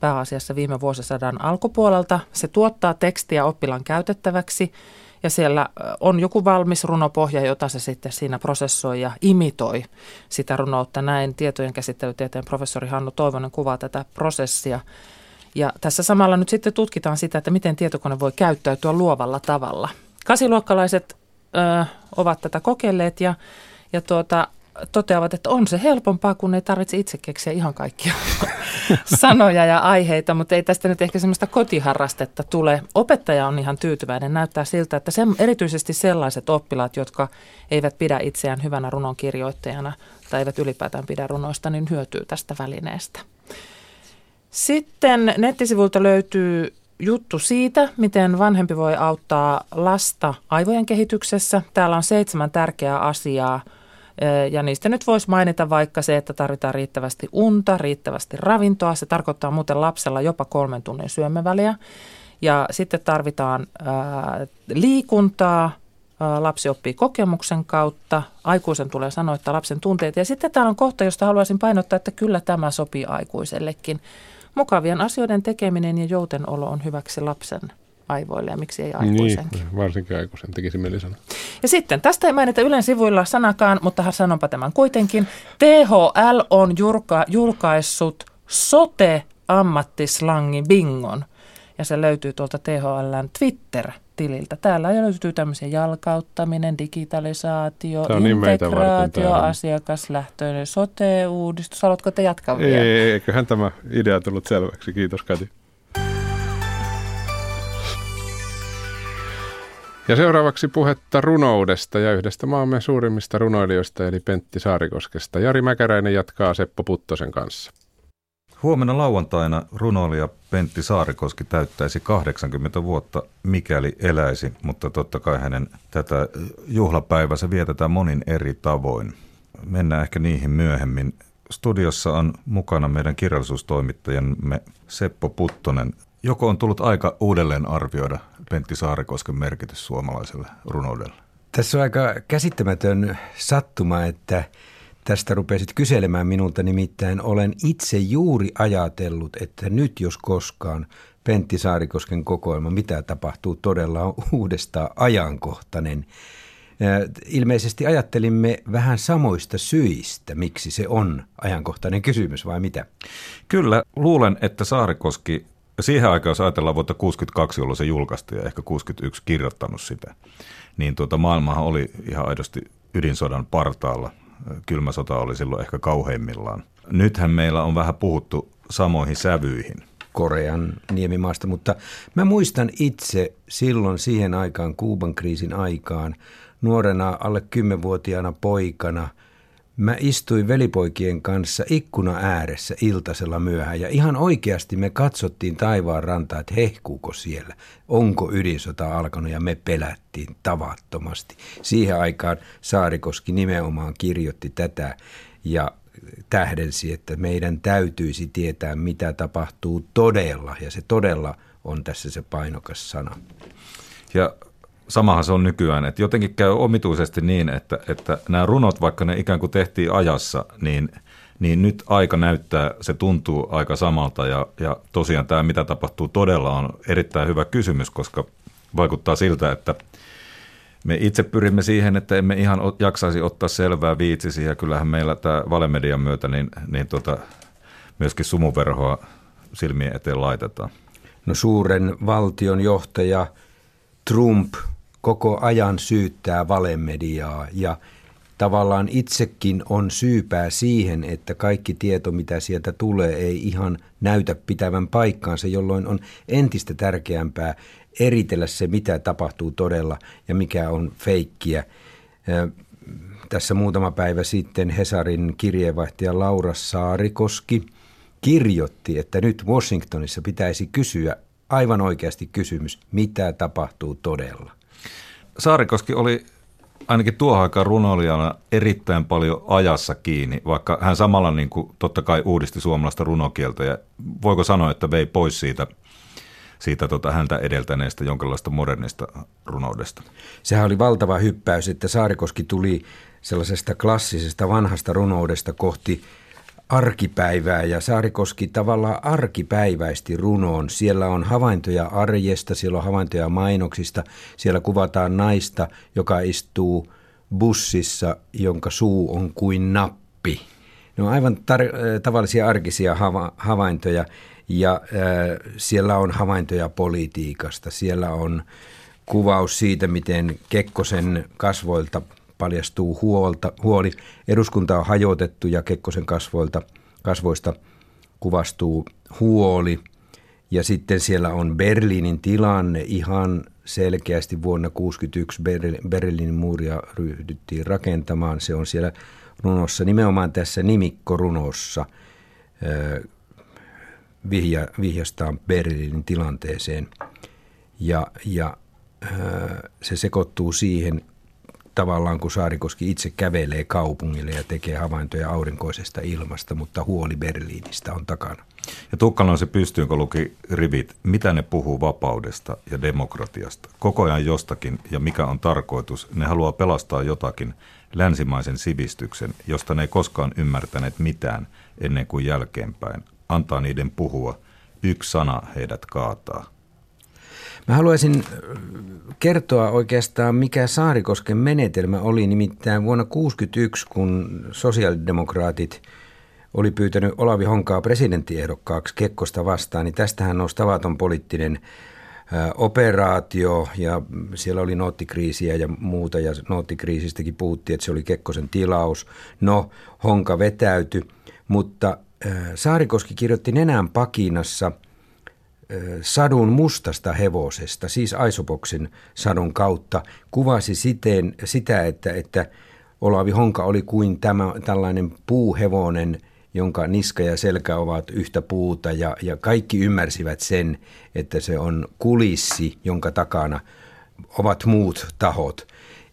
pääasiassa viime vuosisadan alkupuolelta. Se tuottaa tekstiä oppilaan käytettäväksi ja siellä on joku valmis runopohja, jota se sitten siinä prosessoi ja imitoi sitä runoutta. Näin tietojen käsittelytieteen professori Hannu Toivonen kuvaa tätä prosessia. Ja tässä samalla nyt sitten tutkitaan sitä, että miten tietokone voi käyttäytyä luovalla tavalla. Kasiluokkalaiset ö, ovat tätä kokeilleet ja, ja tuota, toteavat, että on se helpompaa, kun ei tarvitse itse keksiä ihan kaikkia sanoja ja aiheita, mutta ei tästä nyt ehkä semmoista kotiharrastetta tule. Opettaja on ihan tyytyväinen. Näyttää siltä, että se, erityisesti sellaiset oppilaat, jotka eivät pidä itseään hyvänä runonkirjoittajana tai eivät ylipäätään pidä runoista, niin hyötyy tästä välineestä. Sitten nettisivuilta löytyy juttu siitä, miten vanhempi voi auttaa lasta aivojen kehityksessä. Täällä on seitsemän tärkeää asiaa – ja niistä nyt voisi mainita vaikka se, että tarvitaan riittävästi unta, riittävästi ravintoa. Se tarkoittaa muuten lapsella jopa kolmen tunnin syömäväliä. Ja sitten tarvitaan ää, liikuntaa, lapsi oppii kokemuksen kautta, aikuisen tulee sanoa, että lapsen tunteet. Ja sitten täällä on kohta, josta haluaisin painottaa, että kyllä tämä sopii aikuisellekin. Mukavien asioiden tekeminen ja joutenolo on hyväksi lapsen aivoille ja miksi ei aikuisenkin. Niin, varsinkin aikuisen tekisi mieli sanoa. Ja sitten, tästä ei mainita Ylen sivuilla sanakaan, mutta sanonpa tämän kuitenkin. THL on julka- julkaissut sote-ammattislangi bingon ja se löytyy tuolta THLn Twitter-tililtä. Täällä löytyy tämmöisiä jalkauttaminen, digitalisaatio, niin integraatio, asiakaslähtöinen sote-uudistus. Haluatko te jatkaa vielä? Ei, eiköhän tämä idea tullut selväksi. Kiitos Kati. Ja seuraavaksi puhetta runoudesta ja yhdestä maamme suurimmista runoilijoista eli Pentti Saarikoskesta. Jari Mäkäräinen jatkaa Seppo Puttosen kanssa. Huomenna lauantaina runoilija Pentti Saarikoski täyttäisi 80 vuotta, mikäli eläisi, mutta totta kai hänen tätä juhlapäivänsä vietetään monin eri tavoin. Mennään ehkä niihin myöhemmin. Studiossa on mukana meidän kirjallisuustoimittajamme Seppo Puttonen. Joko on tullut aika uudelleen arvioida Pentti Saarikosken merkitys suomalaiselle runoudelle? Tässä on aika käsittämätön sattuma, että tästä rupesit kyselemään minulta. Nimittäin olen itse juuri ajatellut, että nyt jos koskaan Pentti Saarikosken kokoelma, mitä tapahtuu todella on uudestaan ajankohtainen. Ilmeisesti ajattelimme vähän samoista syistä, miksi se on ajankohtainen kysymys, vai mitä? Kyllä, luulen, että Saarikoski ja siihen aikaan, jos ajatellaan vuotta 62, jolloin se julkaistiin ja ehkä 61 kirjoittanut sitä, niin tuota, maailmahan oli ihan aidosti ydinsodan partaalla. Kylmä sota oli silloin ehkä kauheimmillaan. Nythän meillä on vähän puhuttu samoihin sävyihin. Korean niemimaasta, mutta mä muistan itse silloin siihen aikaan, Kuuban kriisin aikaan, nuorena alle 10-vuotiaana poikana – Mä istuin velipoikien kanssa ikkuna ääressä iltasella myöhään ja ihan oikeasti me katsottiin taivaan rantaa, että hehkuuko siellä, onko ydinsota alkanut ja me pelättiin tavattomasti. Siihen aikaan Saarikoski nimenomaan kirjoitti tätä ja tähdensi, että meidän täytyisi tietää, mitä tapahtuu todella ja se todella on tässä se painokas sana. Ja samahan se on nykyään, että jotenkin käy omituisesti niin, että, että nämä runot, vaikka ne ikään kuin tehtiin ajassa, niin, niin nyt aika näyttää, se tuntuu aika samalta ja, ja tosiaan tämä mitä tapahtuu todella on erittäin hyvä kysymys, koska vaikuttaa siltä, että me itse pyrimme siihen, että emme ihan jaksaisi ottaa selvää viitsisi ja kyllähän meillä tämä valemedian myötä niin, niin tota, myöskin sumuverhoa silmien eteen laitetaan. No suuren valtion johtaja Trump koko ajan syyttää valemediaa ja tavallaan itsekin on syypää siihen, että kaikki tieto, mitä sieltä tulee, ei ihan näytä pitävän paikkaansa, jolloin on entistä tärkeämpää eritellä se, mitä tapahtuu todella ja mikä on feikkiä. tässä muutama päivä sitten Hesarin kirjeenvaihtaja Laura Saarikoski kirjoitti, että nyt Washingtonissa pitäisi kysyä aivan oikeasti kysymys, mitä tapahtuu todella. Saarikoski oli ainakin tuohon aikaan runoilijana erittäin paljon ajassa kiinni, vaikka hän samalla niin kuin, totta kai uudisti suomalaista runokieltä ja voiko sanoa, että vei pois siitä, siitä tota, häntä edeltäneestä jonkinlaista modernista runoudesta. Sehän oli valtava hyppäys, että Saarikoski tuli sellaisesta klassisesta vanhasta runoudesta kohti arkipäivää ja Saarikoski tavallaan arkipäiväisti runoon. Siellä on havaintoja arjesta, siellä on havaintoja mainoksista, siellä kuvataan naista, joka istuu bussissa, jonka suu on kuin nappi. Ne on aivan tar- tavallisia arkisia hava- havaintoja ja äh, siellä on havaintoja politiikasta, siellä on kuvaus siitä, miten Kekkosen kasvoilta paljastuu huolta, huoli. Eduskunta on hajotettu ja Kekkosen kasvoilta, kasvoista kuvastuu huoli. Ja sitten siellä on Berliinin tilanne ihan selkeästi vuonna 1961 Berliinin muuria ryhdyttiin rakentamaan. Se on siellä runossa, nimenomaan tässä nimikkorunossa vihja, vihjastaan Berliinin tilanteeseen. Ja, ja se sekoittuu siihen tavallaan kun Saarikoski itse kävelee kaupungille ja tekee havaintoja aurinkoisesta ilmasta, mutta huoli Berliinistä on takana. Ja Tukkalan se pystyy, kun luki rivit, mitä ne puhuu vapaudesta ja demokratiasta. Koko ajan jostakin ja mikä on tarkoitus. Ne haluaa pelastaa jotakin länsimaisen sivistyksen, josta ne ei koskaan ymmärtäneet mitään ennen kuin jälkeenpäin. Antaa niiden puhua. Yksi sana heidät kaataa. Mä haluaisin kertoa oikeastaan, mikä Saarikosken menetelmä oli. Nimittäin vuonna 1961, kun sosiaalidemokraatit oli pyytänyt Olavi Honkaa presidenttiehdokkaaksi Kekkosta vastaan, niin tästähän nousi tavaton poliittinen operaatio ja siellä oli noottikriisiä ja muuta ja noottikriisistäkin puhuttiin, että se oli Kekkosen tilaus. No, Honka vetäytyi, mutta Saarikoski kirjoitti nenään pakinassa – sadun mustasta hevosesta, siis Aisopoksen sadun kautta, kuvasi siten, sitä, että, että Olavi Honka oli kuin tämä, tällainen puuhevonen, jonka niska ja selkä ovat yhtä puuta ja, ja kaikki ymmärsivät sen, että se on kulissi, jonka takana ovat muut tahot.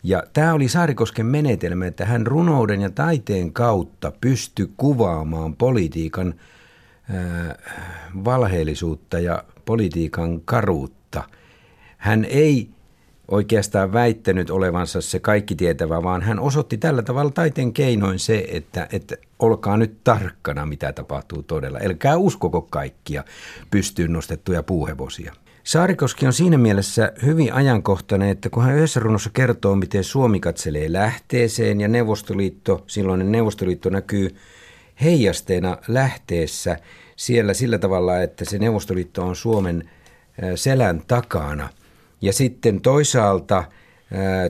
Ja tämä oli Saarikosken menetelmä, että hän runouden ja taiteen kautta pystyi kuvaamaan politiikan – valheellisuutta ja politiikan karuutta. Hän ei oikeastaan väittänyt olevansa se kaikki tietävä, vaan hän osoitti tällä tavalla taiteen keinoin se, että, että olkaa nyt tarkkana, mitä tapahtuu todella. Elkää uskoko kaikkia pystyyn nostettuja puuhevosia. Saarikoski on siinä mielessä hyvin ajankohtainen, että kun hän yhdessä runossa kertoo, miten Suomi katselee lähteeseen ja Neuvostoliitto, silloinen Neuvostoliitto näkyy heijasteena lähteessä siellä sillä tavalla, että se Neuvostoliitto on Suomen selän takana. Ja sitten toisaalta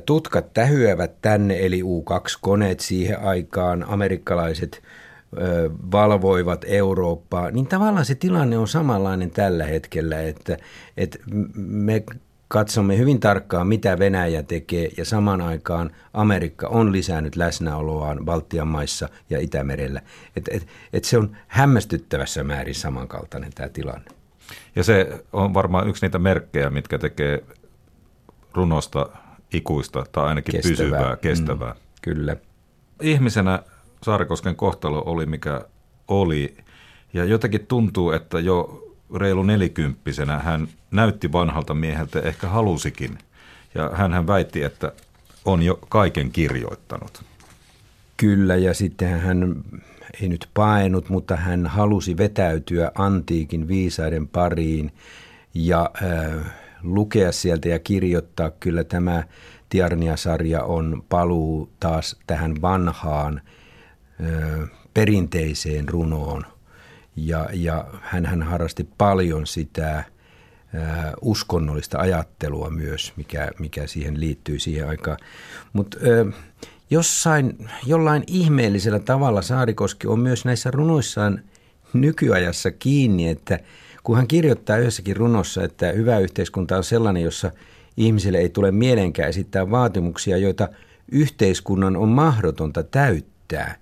tutkat tähyävät tänne, eli U-2-koneet siihen aikaan, amerikkalaiset valvoivat Eurooppaa, niin tavallaan se tilanne on samanlainen tällä hetkellä, että, että me katsomme hyvin tarkkaan, mitä Venäjä tekee, ja samaan aikaan Amerikka on lisännyt läsnäoloaan Baltian maissa ja Itämerellä. Et, et, et se on hämmästyttävässä määrin samankaltainen tämä tilanne. Ja se on varmaan yksi niitä merkkejä, mitkä tekee runosta ikuista tai ainakin kestävää. pysyvää, kestävää. Mm, kyllä. Ihmisenä Saarikosken kohtalo oli mikä oli, ja jotenkin tuntuu, että jo reilu nelikymppisenä hän näytti vanhalta mieheltä, ehkä halusikin. Ja hän väitti, että on jo kaiken kirjoittanut. Kyllä, ja sitten hän ei nyt painut, mutta hän halusi vetäytyä antiikin viisaiden pariin ja äh, lukea sieltä ja kirjoittaa. Kyllä tämä Tiarnia-sarja on paluu taas tähän vanhaan äh, perinteiseen runoon – ja, ja hän, harrasti paljon sitä uskonnollista ajattelua myös, mikä, mikä siihen liittyy siihen aikaan. Mutta jossain, jollain ihmeellisellä tavalla Saarikoski on myös näissä runoissaan nykyajassa kiinni, että kun hän kirjoittaa yhdessäkin runossa, että hyvä yhteiskunta on sellainen, jossa ihmisille ei tule mielenkään esittää vaatimuksia, joita yhteiskunnan on mahdotonta täyttää,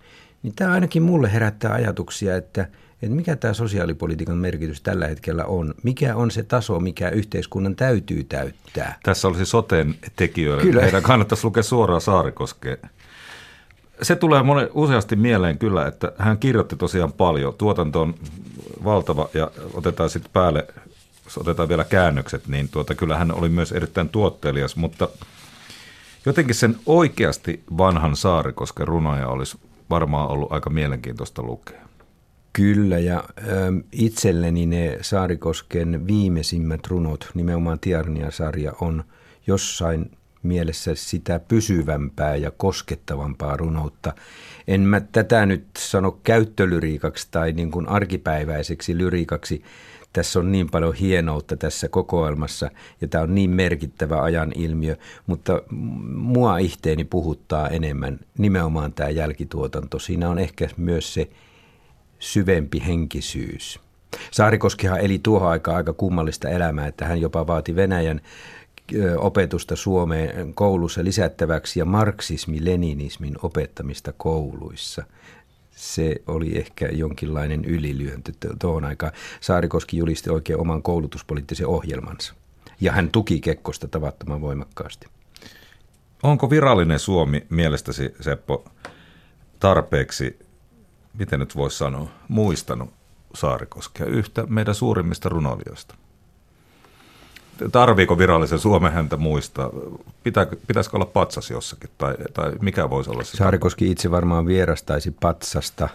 niin tämä ainakin mulle herättää ajatuksia, että, että mikä tämä sosiaalipolitiikan merkitys tällä hetkellä on. Mikä on se taso, mikä yhteiskunnan täytyy täyttää. Tässä olisi soteen tekijöille. Kyllä. Heidän kannattaisi lukea suoraan Saarikoskeen. Se tulee monen, useasti mieleen kyllä, että hän kirjoitti tosiaan paljon. Tuotanto on valtava ja otetaan sitten päälle, otetaan vielä käännökset, niin tuota, kyllä hän oli myös erittäin tuottelias, mutta jotenkin sen oikeasti vanhan Saarikosken runoja olisi varmaan ollut aika mielenkiintoista lukea. Kyllä, ja ö, itselleni ne Saarikosken viimeisimmät runot, nimenomaan Tiarnia-sarja, on jossain mielessä sitä pysyvämpää ja koskettavampaa runoutta. En mä tätä nyt sano käyttölyriikaksi tai niin kuin arkipäiväiseksi lyriikaksi. Tässä on niin paljon hienoutta tässä kokoelmassa ja tämä on niin merkittävä ajan ilmiö, mutta mua ihteeni puhuttaa enemmän nimenomaan tämä jälkituotanto. Siinä on ehkä myös se syvempi henkisyys. Saarikoskihan eli tuohon aikaan aika kummallista elämää, että hän jopa vaati Venäjän opetusta Suomeen koulussa lisättäväksi ja marksismi-leninismin opettamista kouluissa. Se oli ehkä jonkinlainen ylilyönti tuohon aikaan. Saarikoski julisti oikein oman koulutuspoliittisen ohjelmansa. Ja hän tuki Kekkosta tavattoman voimakkaasti. Onko virallinen Suomi mielestäsi, Seppo, tarpeeksi, miten nyt voisi sanoa, muistanut Saarikoskea, yhtä meidän suurimmista runoilijoista? tarviiko virallisen Suomen häntä muistaa? Pitää, pitäisikö olla patsas jossakin tai, tai mikä voisi olla se? Saarikoski itse varmaan vierastaisi patsasta.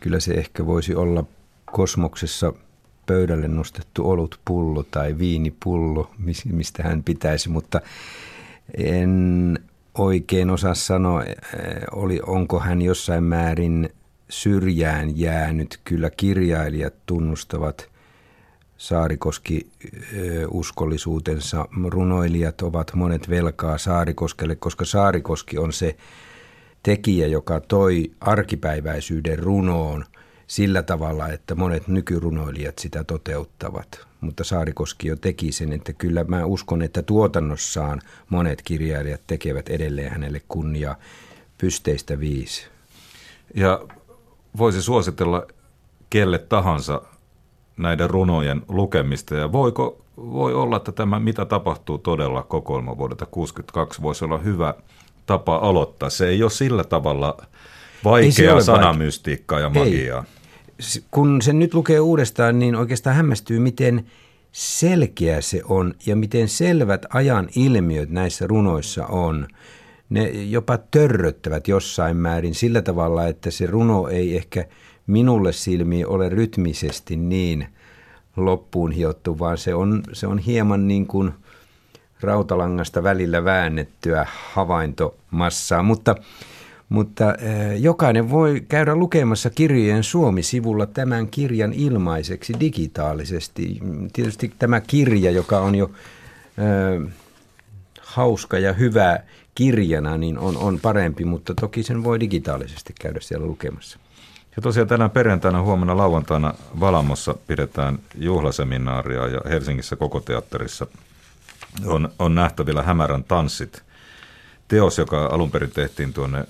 Kyllä se ehkä voisi olla kosmoksessa pöydälle nostettu olutpullo tai viinipullo, mistä hän pitäisi, mutta en oikein osaa sanoa, eh, oli, onko hän jossain määrin syrjään jäänyt. Kyllä kirjailijat tunnustavat – Saarikoski uskollisuutensa. Runoilijat ovat monet velkaa Saarikoskelle, koska Saarikoski on se tekijä, joka toi arkipäiväisyyden runoon sillä tavalla, että monet nykyrunoilijat sitä toteuttavat. Mutta Saarikoski jo teki sen, että kyllä mä uskon, että tuotannossaan monet kirjailijat tekevät edelleen hänelle kunnia pysteistä viisi. Ja voisi suositella kelle tahansa näiden runojen lukemista ja voiko, voi olla, että tämä Mitä tapahtuu todella kokoelma vuodelta 62 voisi olla hyvä tapa aloittaa. Se ei ole sillä tavalla vaikea sanamystiikkaa ja magiaa. Ei. Kun sen nyt lukee uudestaan, niin oikeastaan hämmästyy, miten selkeä se on ja miten selvät ajan ilmiöt näissä runoissa on. Ne jopa törröttävät jossain määrin sillä tavalla, että se runo ei ehkä – minulle silmiin ole rytmisesti niin loppuun hiottu, vaan se on, se on hieman niin kuin rautalangasta välillä väännettyä havaintomassaa. Mutta, mutta eh, jokainen voi käydä lukemassa kirjojen Suomi-sivulla tämän kirjan ilmaiseksi digitaalisesti. Tietysti tämä kirja, joka on jo eh, hauska ja hyvä kirjana, niin on, on parempi, mutta toki sen voi digitaalisesti käydä siellä lukemassa. Ja tosiaan tänään perjantaina, huomenna lauantaina Valamossa pidetään juhlaseminaaria ja Helsingissä koko teatterissa on, on nähtävillä Hämärän tanssit. Teos, joka alun perin tehtiin tuonne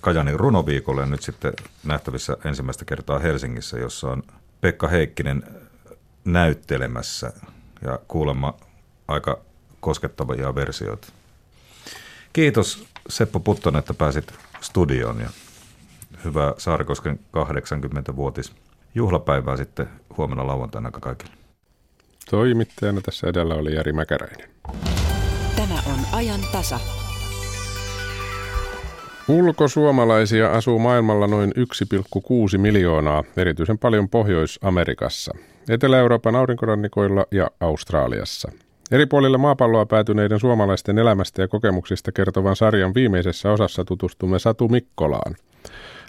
Kajanin runoviikolle ja nyt sitten nähtävissä ensimmäistä kertaa Helsingissä, jossa on Pekka Heikkinen näyttelemässä ja kuulemma aika koskettavia versioita. Kiitos Seppo Puttonen, että pääsit studioon ja hyvää Saarikosken 80-vuotis juhlapäivää sitten huomenna lauantaina kaikille. Toimittajana tässä edellä oli Jari Mäkäräinen. Tämä on ajan tasa. Ulkosuomalaisia asuu maailmalla noin 1,6 miljoonaa, erityisen paljon Pohjois-Amerikassa, Etelä-Euroopan aurinkorannikoilla ja Australiassa. Eri puolilla maapalloa päätyneiden suomalaisten elämästä ja kokemuksista kertovan sarjan viimeisessä osassa tutustumme Satu Mikkolaan –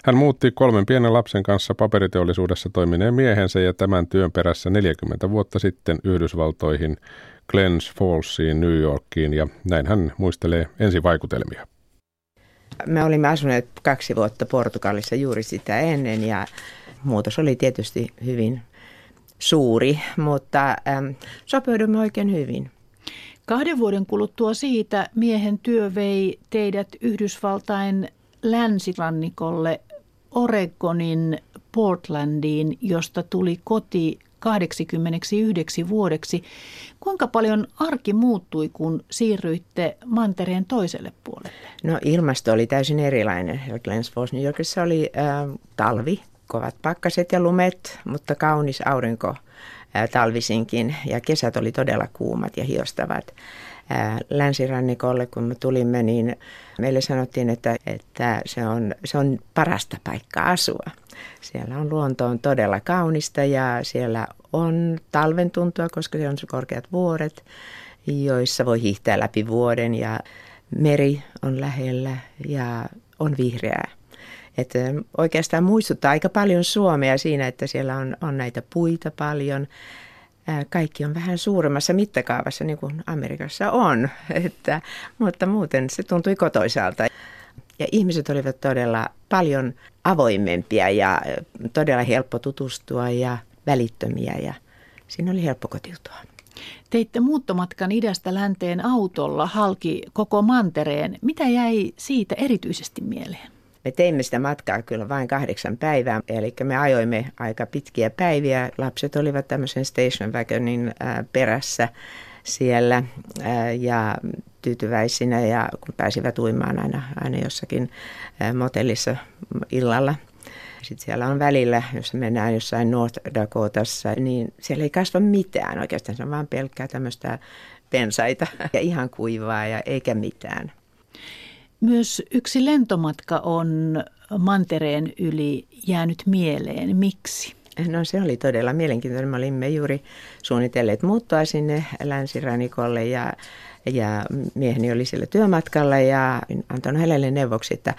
hän muutti kolmen pienen lapsen kanssa paperiteollisuudessa toimineen miehensä ja tämän työn perässä 40 vuotta sitten Yhdysvaltoihin, Glens Fallsiin, New Yorkiin ja näin hän muistelee ensivaikutelmia. Me olimme asuneet kaksi vuotta Portugalissa juuri sitä ennen ja muutos oli tietysti hyvin suuri, mutta ähm, sopeudumme oikein hyvin. Kahden vuoden kuluttua siitä miehen työ vei teidät Yhdysvaltain länsirannikolle Oregonin Portlandiin, josta tuli koti 89 vuodeksi. Kuinka paljon arki muuttui, kun siirryitte mantereen toiselle puolelle? No ilmasto oli täysin erilainen. Glens Falls, New Yorkissa oli äh, talvi, kovat pakkaset ja lumet, mutta kaunis aurinko äh, talvisinkin ja kesät oli todella kuumat ja hiostavat. Äh, länsirannikolle, kun me tulimme, niin meille sanottiin, että, että se, on, se on parasta paikkaa asua. Siellä on luonto on todella kaunista ja siellä on talven tuntua, koska siellä on korkeat vuoret, joissa voi hiihtää läpi vuoden ja meri on lähellä ja on vihreää. Että oikeastaan muistuttaa aika paljon Suomea siinä, että siellä on, on näitä puita paljon. Kaikki on vähän suuremmassa mittakaavassa, niin kuin Amerikassa on, että, mutta muuten se tuntui kotoisalta. Ja ihmiset olivat todella paljon avoimempia ja todella helppo tutustua ja välittömiä ja siinä oli helppo kotiutua. Teitte muuttomatkan idästä länteen autolla halki koko mantereen. Mitä jäi siitä erityisesti mieleen? Me teimme sitä matkaa kyllä vain kahdeksan päivää, eli me ajoimme aika pitkiä päiviä. Lapset olivat tämmöisen station wagonin perässä siellä ja tyytyväisinä ja kun pääsivät uimaan aina, aina jossakin motellissa illalla. Sitten siellä on välillä, jos mennään jossain North Dakotassa, niin siellä ei kasva mitään. Oikeastaan se on vain pelkkää tämmöistä pensaita ja ihan kuivaa ja eikä mitään. Myös yksi lentomatka on mantereen yli jäänyt mieleen. Miksi? No se oli todella mielenkiintoinen. Me olimme juuri suunnitelleet muuttoa sinne länsirannikolle ja, ja mieheni oli siellä työmatkalla ja antoin hänelle neuvoksi, että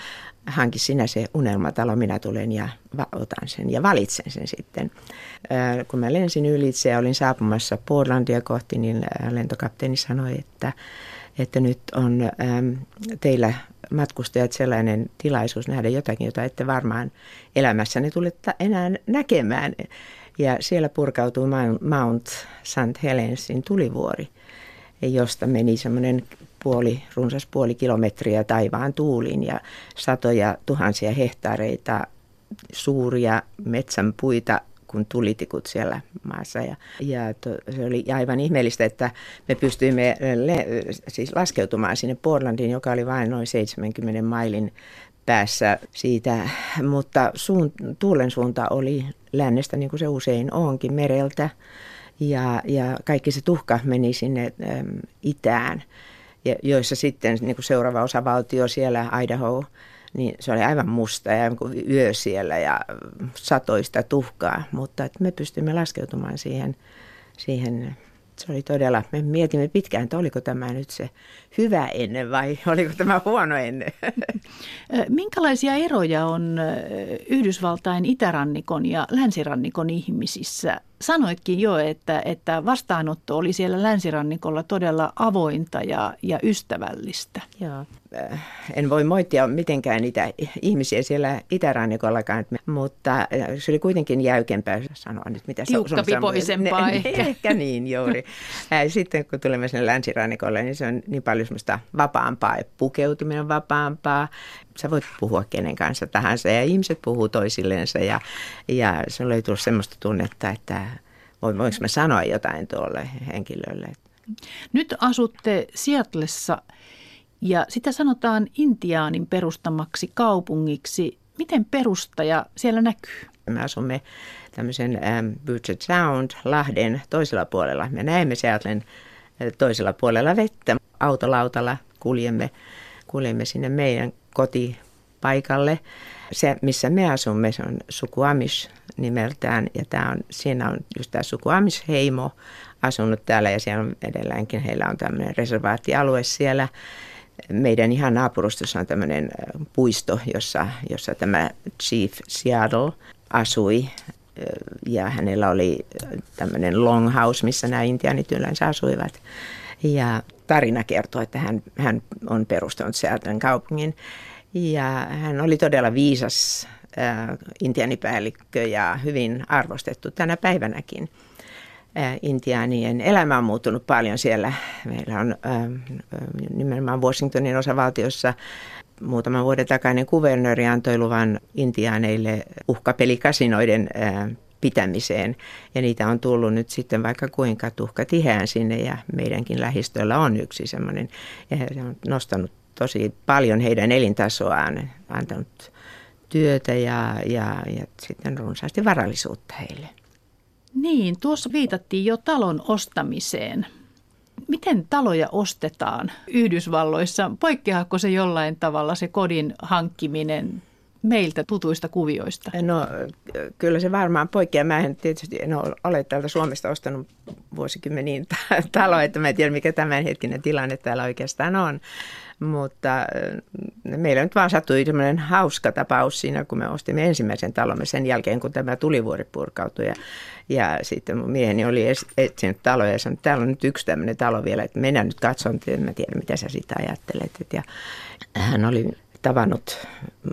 hanki sinä se unelmatalo, minä tulen ja otan sen ja valitsen sen sitten. Kun mä lensin ylitse ja olin saapumassa Portlandia kohti, niin lentokapteeni sanoi, että, että nyt on teillä matkustajat sellainen tilaisuus nähdä jotakin, jota ette varmaan elämässäni tulette enää näkemään. Ja siellä purkautui Mount St. Helensin tulivuori, josta meni semmoinen puoli, runsas puoli kilometriä taivaan tuuliin ja satoja tuhansia hehtaareita suuria metsänpuita kuin tulitikut siellä maassa. Ja, ja to, se oli aivan ihmeellistä, että me pystyimme le, siis laskeutumaan sinne Portlandiin, joka oli vain noin 70 mailin päässä siitä, mutta suun, tuulen suunta oli lännestä, niin kuin se usein onkin, mereltä. Ja, ja kaikki se tuhka meni sinne äm, itään, ja, joissa sitten niin kuin seuraava osavaltio siellä, Idaho, niin se oli aivan musta ja yö siellä ja satoista tuhkaa, mutta että me pystymme laskeutumaan siihen, siihen se oli todella, me mietimme pitkään, että oliko tämä nyt se hyvä ennen vai oliko tämä huono ennen. Minkälaisia eroja on Yhdysvaltain itärannikon ja länsirannikon ihmisissä? Sanoitkin jo, että, että vastaanotto oli siellä länsirannikolla todella avointa ja, ja ystävällistä. Joo. Äh, en voi moittia mitenkään niitä ihmisiä siellä itärannikollakaan, mutta se oli kuitenkin jäykempää sanoa nyt, mitä Tiukkapipoisempaa ehkä. ehkä niin, juuri. Äh, sitten kun tulemme sinne länsirannikolle, niin se on niin paljon semmoista vapaampaa, pukeutuminen on vapaampaa. Sä voit puhua kenen kanssa tahansa ja ihmiset puhuu toisilleensa ja, ja se tullut semmoista tunnetta, että voinko mä sanoa jotain tuolle henkilölle. Nyt asutte Seattlessa ja sitä sanotaan Intiaanin perustamaksi kaupungiksi. Miten perustaja siellä näkyy? Me asumme tämmöisen um, Puget Sound Lahden toisella puolella. Me näemme Seattlen toisella puolella vettä. Autolautalla kuljemme, kuljemme sinne meidän kotipaikalle. Se, missä me asumme, se on Sukuamish nimeltään ja tämä on, siinä on just tämä Sukuamish-heimo asunut täällä ja siellä on edelläänkin, heillä on tämmöinen reservaattialue siellä meidän ihan naapurustossa on tämmöinen puisto, jossa, jossa tämä Chief Seattle asui ja hänellä oli tämmöinen longhouse, missä nämä intianit yleensä asuivat. Ja tarina kertoo, että hän, hän on perustanut Seattlein kaupungin ja hän oli todella viisas äh, intianipäällikkö ja hyvin arvostettu tänä päivänäkin. intiaanien elämä on muuttunut paljon siellä. Meillä on nimenomaan Washingtonin osavaltiossa muutaman vuoden takainen kuvernööri antoi luvan intiaaneille uhkapelikasinoiden pitämiseen. Ja niitä on tullut nyt sitten vaikka kuinka tuhka tiheään sinne ja meidänkin lähistöllä on yksi semmoinen. Ja se on nostanut tosi paljon heidän elintasoaan, antanut työtä ja, ja, ja sitten runsaasti varallisuutta heille. Niin, tuossa viitattiin jo talon ostamiseen. Miten taloja ostetaan Yhdysvalloissa? Poikkeaako se jollain tavalla se kodin hankkiminen meiltä tutuista kuvioista? No kyllä se varmaan poikkeaa. Mä en tietysti en ole täältä Suomesta ostanut vuosikymmeniin taloa, että mä en tiedä mikä tämänhetkinen tilanne täällä oikeastaan on. Mutta äh, meillä nyt vaan sattui tämmöinen hauska tapaus siinä, kun me ostimme ensimmäisen talomme sen jälkeen, kun tämä tulivuori purkautui. Ja, ja sitten mun mieheni oli etsinyt taloja ja sanoi, että täällä on nyt yksi tämmöinen talo vielä, että mennään nyt katsomaan, en mä tiedä mitä sä sitä ajattelet. Ja hän oli tavannut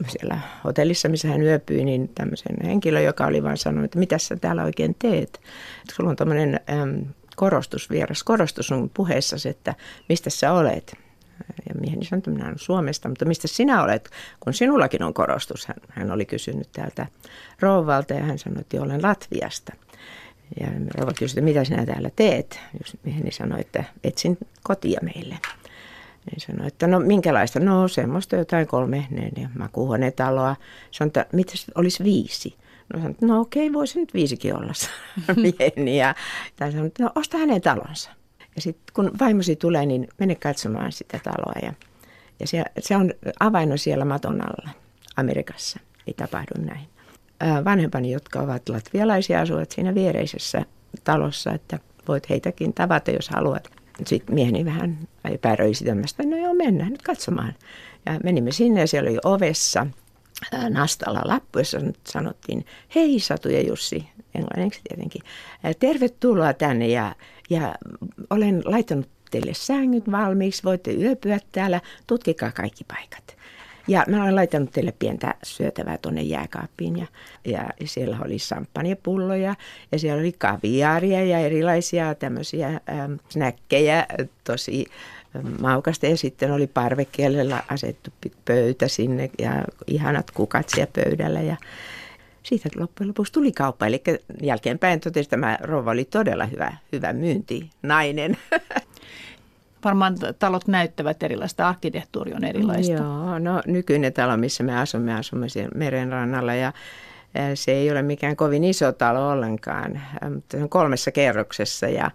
siellä hotellissa, missä hän yöpyi, niin tämmöisen henkilön, joka oli vain sanonut, että mitä sä täällä oikein teet. Sulla on tämmöinen äm, korostus, vieras korostus sun puheessasi, että mistä sä olet. Ja mieheni sanoi, että minä olen Suomesta, mutta mistä sinä olet, kun sinullakin on korostus? Hän, hän oli kysynyt täältä rouvalta ja hän sanoi, että olen Latviasta. Ja rouva kysyi, että mitä sinä täällä teet? Jos mieheni sanoi, että etsin kotia meille. Niin sanoi, että no minkälaista? No semmoista jotain kolme neljä makuuhuonetaloa. Sanoi, että mitä olisi viisi? No sanoin, että no okei, voisi nyt viisikin olla mieheni. Ja sanoi, että no osta hänen talonsa. Ja sitten kun vaimosi tulee, niin mene katsomaan sitä taloa. Ja, ja se, se on avain siellä maton alla Amerikassa. Ei tapahdu näin. Vanhempani, jotka ovat latvialaisia, asuvat siinä viereisessä talossa, että voit heitäkin tavata, jos haluat. Sitten mieheni vähän epäröi sitä, no joo, mennään nyt katsomaan. Ja menimme sinne ja siellä oli ovessa nastalla lappu, jossa sanottiin, hei Satu ja Jussi, englanniksi tietenkin, tervetuloa tänne ja ja olen laittanut teille sängyt valmiiksi, voitte yöpyä täällä, tutkikaa kaikki paikat. Ja mä olen laittanut teille pientä syötävää tuonne jääkaappiin ja, ja siellä oli samppanjapulloja ja siellä oli kaviaaria ja erilaisia tämmöisiä ähm, snäkkejä tosi maukasta ja sitten oli parvekkeelle asettu pöytä sinne ja ihanat kukat siellä pöydällä ja siitä loppujen lopuksi tuli kauppa. Eli jälkeenpäin totesi, että tämä rouva oli todella hyvä, hyvä myynti, nainen. Varmaan talot näyttävät erilaista, arkkitehtuuri on erilaista. Joo, no nykyinen talo, missä me asumme, asumme siellä merenrannalla ja se ei ole mikään kovin iso talo ollenkaan, mutta se on kolmessa kerroksessa ja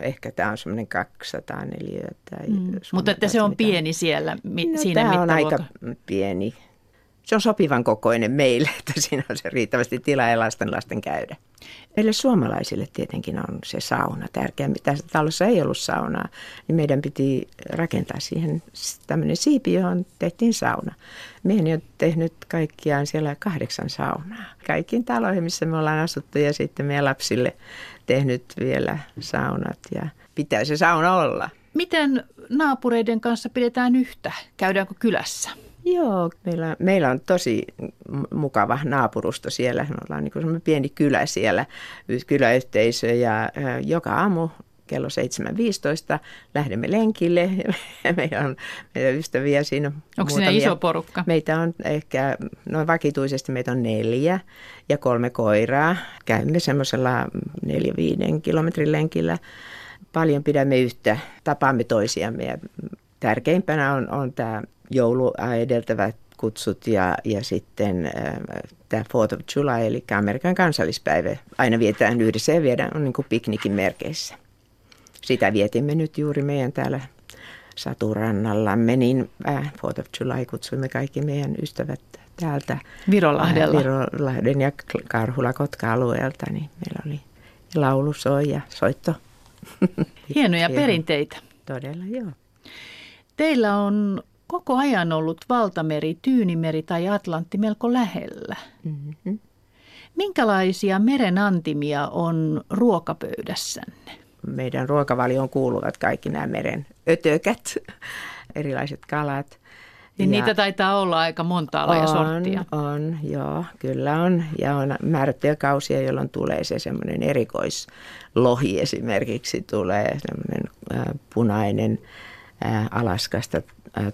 ehkä tämä on semmoinen 200 neliötä. Mm. Mutta että se on mitä. pieni siellä mi- no, siinä Tämä on aika pieni se on sopivan kokoinen meille, että siinä on se riittävästi tilaa ja lasten lasten käydä. Meille suomalaisille tietenkin on se sauna tärkeä. Tässä talossa ei ollut saunaa, niin meidän piti rakentaa siihen tämmöinen siipi, johon tehtiin sauna. Mieheni on tehnyt kaikkiaan siellä kahdeksan saunaa. Kaikkiin taloihin, missä me ollaan asuttu ja sitten meidän lapsille tehnyt vielä saunat ja pitää se sauna olla. Miten naapureiden kanssa pidetään yhtä? Käydäänkö kylässä? Joo, meillä, meillä on tosi mukava naapurusto siellä. Me ollaan niin kuin pieni kylä siellä, kyläyhteisö ja joka aamu kello 7.15 lähdemme lenkille. Meillä on meidän ystäviä siinä. Onko siinä iso porukka? Meitä on ehkä, noin vakituisesti meitä on neljä ja kolme koiraa. Käymme semmoisella neljä viiden kilometrin lenkillä. Paljon pidämme yhtä, tapaamme toisiamme ja tärkeimpänä on, on tämä joulua edeltävät kutsut ja, ja sitten äh, tämä 4th of July, eli Amerikan kansallispäivä, aina vietään yhdessä ja viedään on niin kuin piknikin merkeissä. Sitä vietimme nyt juuri meidän täällä Saturannallamme, niin äh, 4th of July kutsuimme kaikki meidän ystävät täältä Virolahdella. Äh, Virolahden ja Karhula-Kotka-alueelta, niin meillä oli laulu soi ja soitto. Hienoja perinteitä. Todella, joo. Teillä on koko ajan ollut valtameri, Tyynimeri tai Atlantti melko lähellä. Mm-hmm. Minkälaisia merenantimia on ruokapöydässänne? Meidän ruokavalioon kuuluvat kaikki nämä meren ötökät, erilaiset kalat. Niin niitä taitaa olla aika monta on, ja sorttia. On, joo, kyllä on. Ja on määrättyjä kausia, jolloin tulee se semmoinen erikoislohi esimerkiksi tulee, semmoinen äh, punainen äh, Alaskasta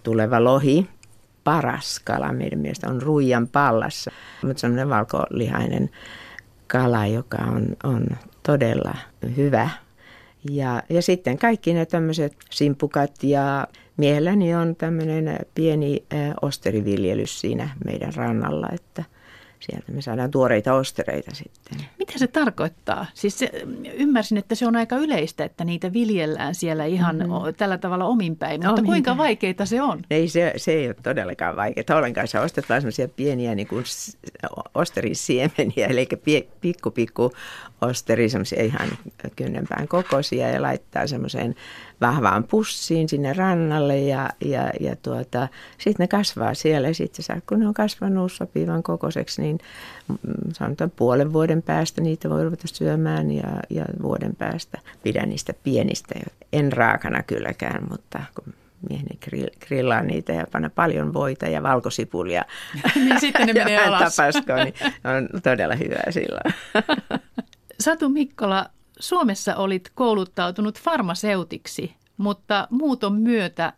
tuleva lohi. Paras kala meidän mielestä on ruijan pallassa, mutta semmoinen valkolihainen kala, joka on, on todella hyvä. Ja, ja sitten kaikki ne tämmöiset simpukat ja Mielelläni on tämmöinen pieni osteriviljelys siinä meidän rannalla, että sieltä me saadaan tuoreita ostereita sitten. Mitä se tarkoittaa? Siis se, ymmärsin, että se on aika yleistä, että niitä viljellään siellä ihan mm-hmm. tällä tavalla omin päin, mutta omin kuinka vaikeita se on? Ei, se, se ei ole todellakaan vaikeaa. Ollenkaan se ostetaan semmoisia pieniä niin kuin osterisiemeniä, eli pikku pikku osteri, semmoisia ihan kynnenpään kokoisia ja laittaa semmoiseen vahvaan pussiin sinne rannalle ja, ja, ja tuota, sitten ne kasvaa siellä. Ja sitten kun ne on kasvanut sopivan kokoiseksi, niin mm, sanotaan puolen vuoden päästä niitä voi ruveta syömään ja, ja vuoden päästä pidän niistä pienistä. En raakana kylläkään, mutta kun mieheni grillaa niitä ja panna paljon voita ja valkosipulia. niin sitten ne menee alas. Tapasko, niin on todella hyvää silloin. Satu Mikkola, Suomessa olit kouluttautunut farmaseutiksi, mutta muuton myötä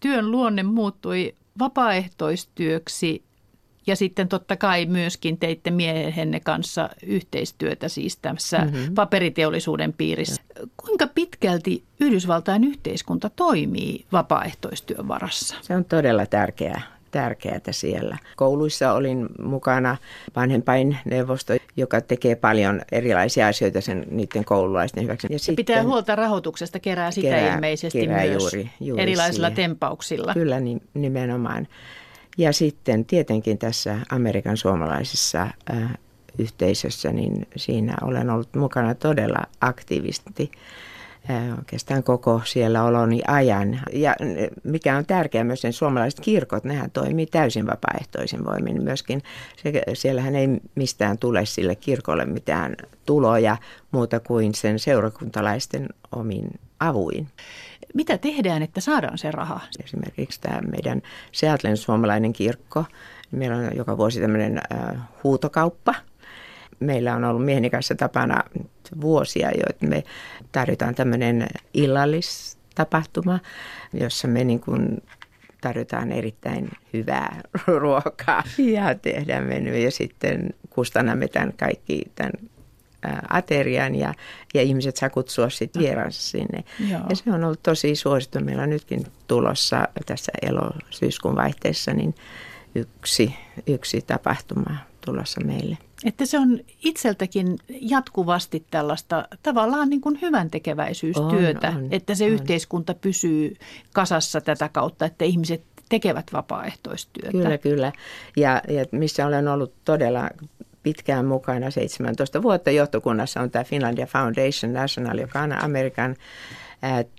työn luonne muuttui vapaaehtoistyöksi ja sitten totta kai myöskin teitte miehenne kanssa yhteistyötä siis tässä mm-hmm. paperiteollisuuden piirissä. Kuinka pitkälti Yhdysvaltain yhteiskunta toimii vapaaehtoistyön varassa? Se on todella tärkeää tärkeää siellä. Kouluissa olin mukana vanhempain neuvosto, joka tekee paljon erilaisia asioita sen niiden koululaisten hyväksi. Ja, ja sitten, pitää huolta rahoituksesta, kerää sitä kerää, ilmeisesti kerää myös juuri, juuri erilaisilla siihen. tempauksilla. Kyllä nimenomaan. Ja sitten tietenkin tässä Amerikan suomalaisessa äh, yhteisössä, niin siinä olen ollut mukana todella aktiivisesti oikeastaan koko siellä oloni ajan. Ja mikä on tärkeää myös sen suomalaiset kirkot, nehän toimii täysin vapaaehtoisin voimin myöskin. Se, siellähän ei mistään tule sille kirkolle mitään tuloja muuta kuin sen seurakuntalaisten omin avuin. Mitä tehdään, että saadaan se raha? Esimerkiksi tämä meidän Seattlen suomalainen kirkko. Meillä on joka vuosi tämmöinen äh, huutokauppa – meillä on ollut mieheni kanssa tapana vuosia jo, että me tarjotaan tämmöinen illallistapahtuma, jossa me niin kuin tarjotaan erittäin hyvää ruokaa ja tehdään menu ja sitten kustannamme tämän kaikki tämän aterian ja, ja ihmiset saa kutsua sitten vieraansa sinne. Joo. Ja se on ollut tosi suosittu. Meillä on nytkin tulossa tässä elo-syyskuun vaihteessa niin yksi, yksi tapahtuma tulossa meille. Että se on itseltäkin jatkuvasti tällaista tavallaan niin kuin hyvän tekeväisyystyötä, on, on, että se on. yhteiskunta pysyy kasassa tätä kautta, että ihmiset tekevät vapaaehtoistyötä. Kyllä, kyllä. Ja, ja missä olen ollut todella pitkään mukana, 17 vuotta johtokunnassa on tämä Finlandia Foundation National, joka on Amerikan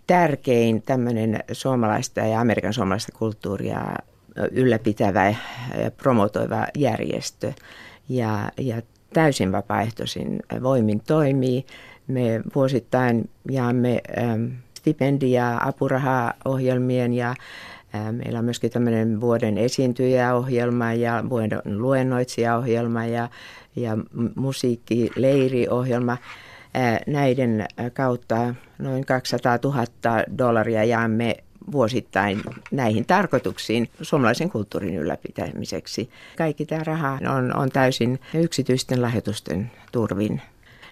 tärkein tämmöinen suomalaista ja Amerikan suomalaista kulttuuria ylläpitävä ja promotoiva järjestö ja, ja täysin vapaaehtoisin voimin toimii. Me vuosittain jaamme ähm, stipendia, apurahaohjelmien ja äh, Meillä on myöskin tämmöinen vuoden esiintyjäohjelma ja vuoden luennoitsijaohjelma ja, ja musiikkileiriohjelma. Äh, näiden kautta noin 200 000 dollaria jaamme vuosittain näihin tarkoituksiin suomalaisen kulttuurin ylläpitämiseksi. Kaikki tämä raha on, on täysin yksityisten lahjoitusten turvin.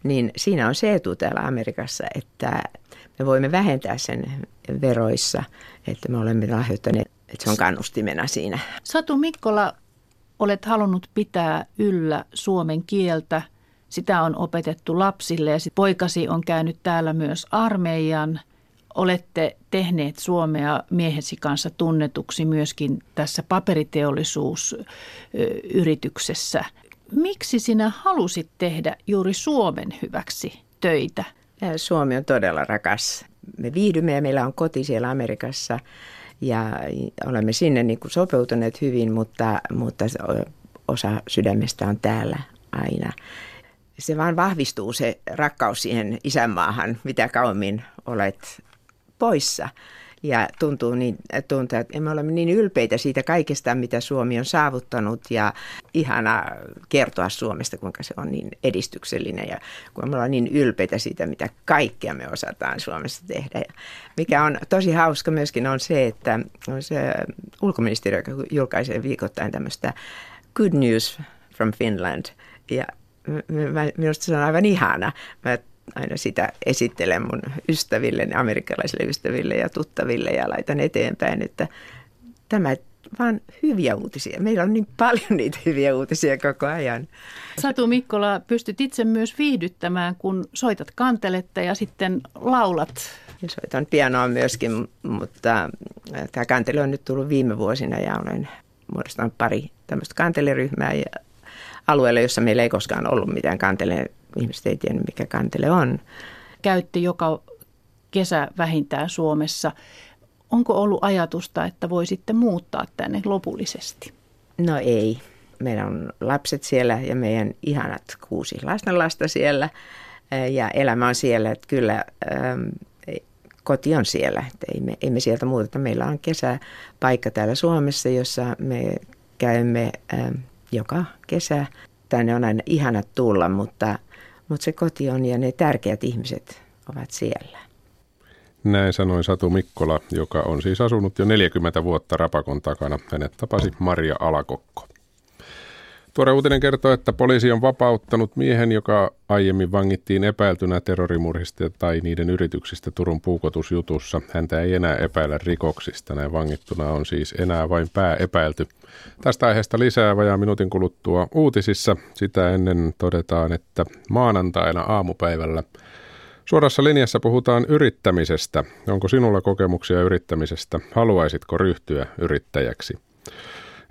Niin siinä on se etu täällä Amerikassa, että me voimme vähentää sen veroissa, että me olemme lahjoittaneet, että se on kannustimena siinä. Satu Mikkola, olet halunnut pitää yllä suomen kieltä. Sitä on opetettu lapsille ja poikasi on käynyt täällä myös armeijan – olette tehneet Suomea miehesi kanssa tunnetuksi myöskin tässä paperiteollisuusyrityksessä. Miksi sinä halusit tehdä juuri Suomen hyväksi töitä? Suomi on todella rakas. Me viihdymme ja meillä on koti siellä Amerikassa ja olemme sinne niin kuin sopeutuneet hyvin, mutta, mutta osa sydämestä on täällä aina. Se vaan vahvistuu se rakkaus siihen isänmaahan, mitä kauemmin olet poissa. ja tuntuu, niin, tuntuu, että me olemme niin ylpeitä siitä kaikesta, mitä Suomi on saavuttanut ja ihana kertoa Suomesta, kuinka se on niin edistyksellinen ja kun me ollaan niin ylpeitä siitä, mitä kaikkea me osataan Suomessa tehdä. Ja mikä on tosi hauska myöskin on se, että on se ulkoministeriö, joka julkaisee viikoittain tämmöistä Good News from Finland ja minusta se on aivan ihana. Mä aina sitä esittelen mun ystäville, amerikkalaisille ystäville ja tuttaville ja laitan eteenpäin, että tämä vaan hyviä uutisia. Meillä on niin paljon niitä hyviä uutisia koko ajan. Satu Mikkola, pystyt itse myös viihdyttämään, kun soitat kanteletta ja sitten laulat. Soitan pianoa myöskin, mutta tämä kantele on nyt tullut viime vuosina ja olen muodostanut pari tämmöistä kanteleryhmää ja alueella, jossa meillä ei koskaan ollut mitään kantele. Ihmiset ei tiedä, mikä kantele on. Käytti joka kesä vähintään Suomessa. Onko ollut ajatusta, että voi sitten muuttaa tänne lopullisesti? No ei. Meillä on lapset siellä ja meidän ihanat kuusi lastenlasta siellä ja elämä on siellä. Että kyllä ähm, koti on siellä. Että ei, me, ei me sieltä muuteta. Meillä on kesäpaikka täällä Suomessa, jossa me käymme ähm, joka kesä. Tänne on aina ihana tulla, mutta, mutta se koti on ja ne tärkeät ihmiset ovat siellä. Näin sanoi Satu Mikkola, joka on siis asunut jo 40 vuotta Rapakon takana. Hänet tapasi Maria Alakokko. Tuore uutinen kertoo, että poliisi on vapauttanut miehen, joka aiemmin vangittiin epäiltynä terrorimurhista tai niiden yrityksistä Turun puukotusjutussa. Häntä ei enää epäillä rikoksista. Näin vangittuna on siis enää vain pääepäilty. Tästä aiheesta lisää vajaa minuutin kuluttua uutisissa. Sitä ennen todetaan, että maanantaina aamupäivällä Suorassa linjassa puhutaan yrittämisestä. Onko sinulla kokemuksia yrittämisestä? Haluaisitko ryhtyä yrittäjäksi?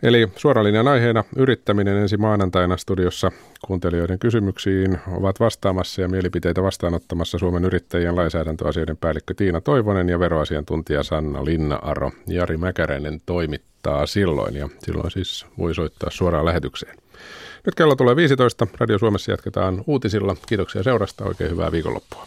Eli suoralinjan aiheena yrittäminen ensi maanantaina studiossa kuuntelijoiden kysymyksiin ovat vastaamassa ja mielipiteitä vastaanottamassa Suomen yrittäjien lainsäädäntöasioiden päällikkö Tiina Toivonen ja veroasiantuntija Sanna Linna-Aro. Jari Mäkäräinen toimittaa silloin ja silloin siis voi soittaa suoraan lähetykseen. Nyt kello tulee 15. Radio Suomessa jatketaan uutisilla. Kiitoksia seurasta. Oikein hyvää viikonloppua.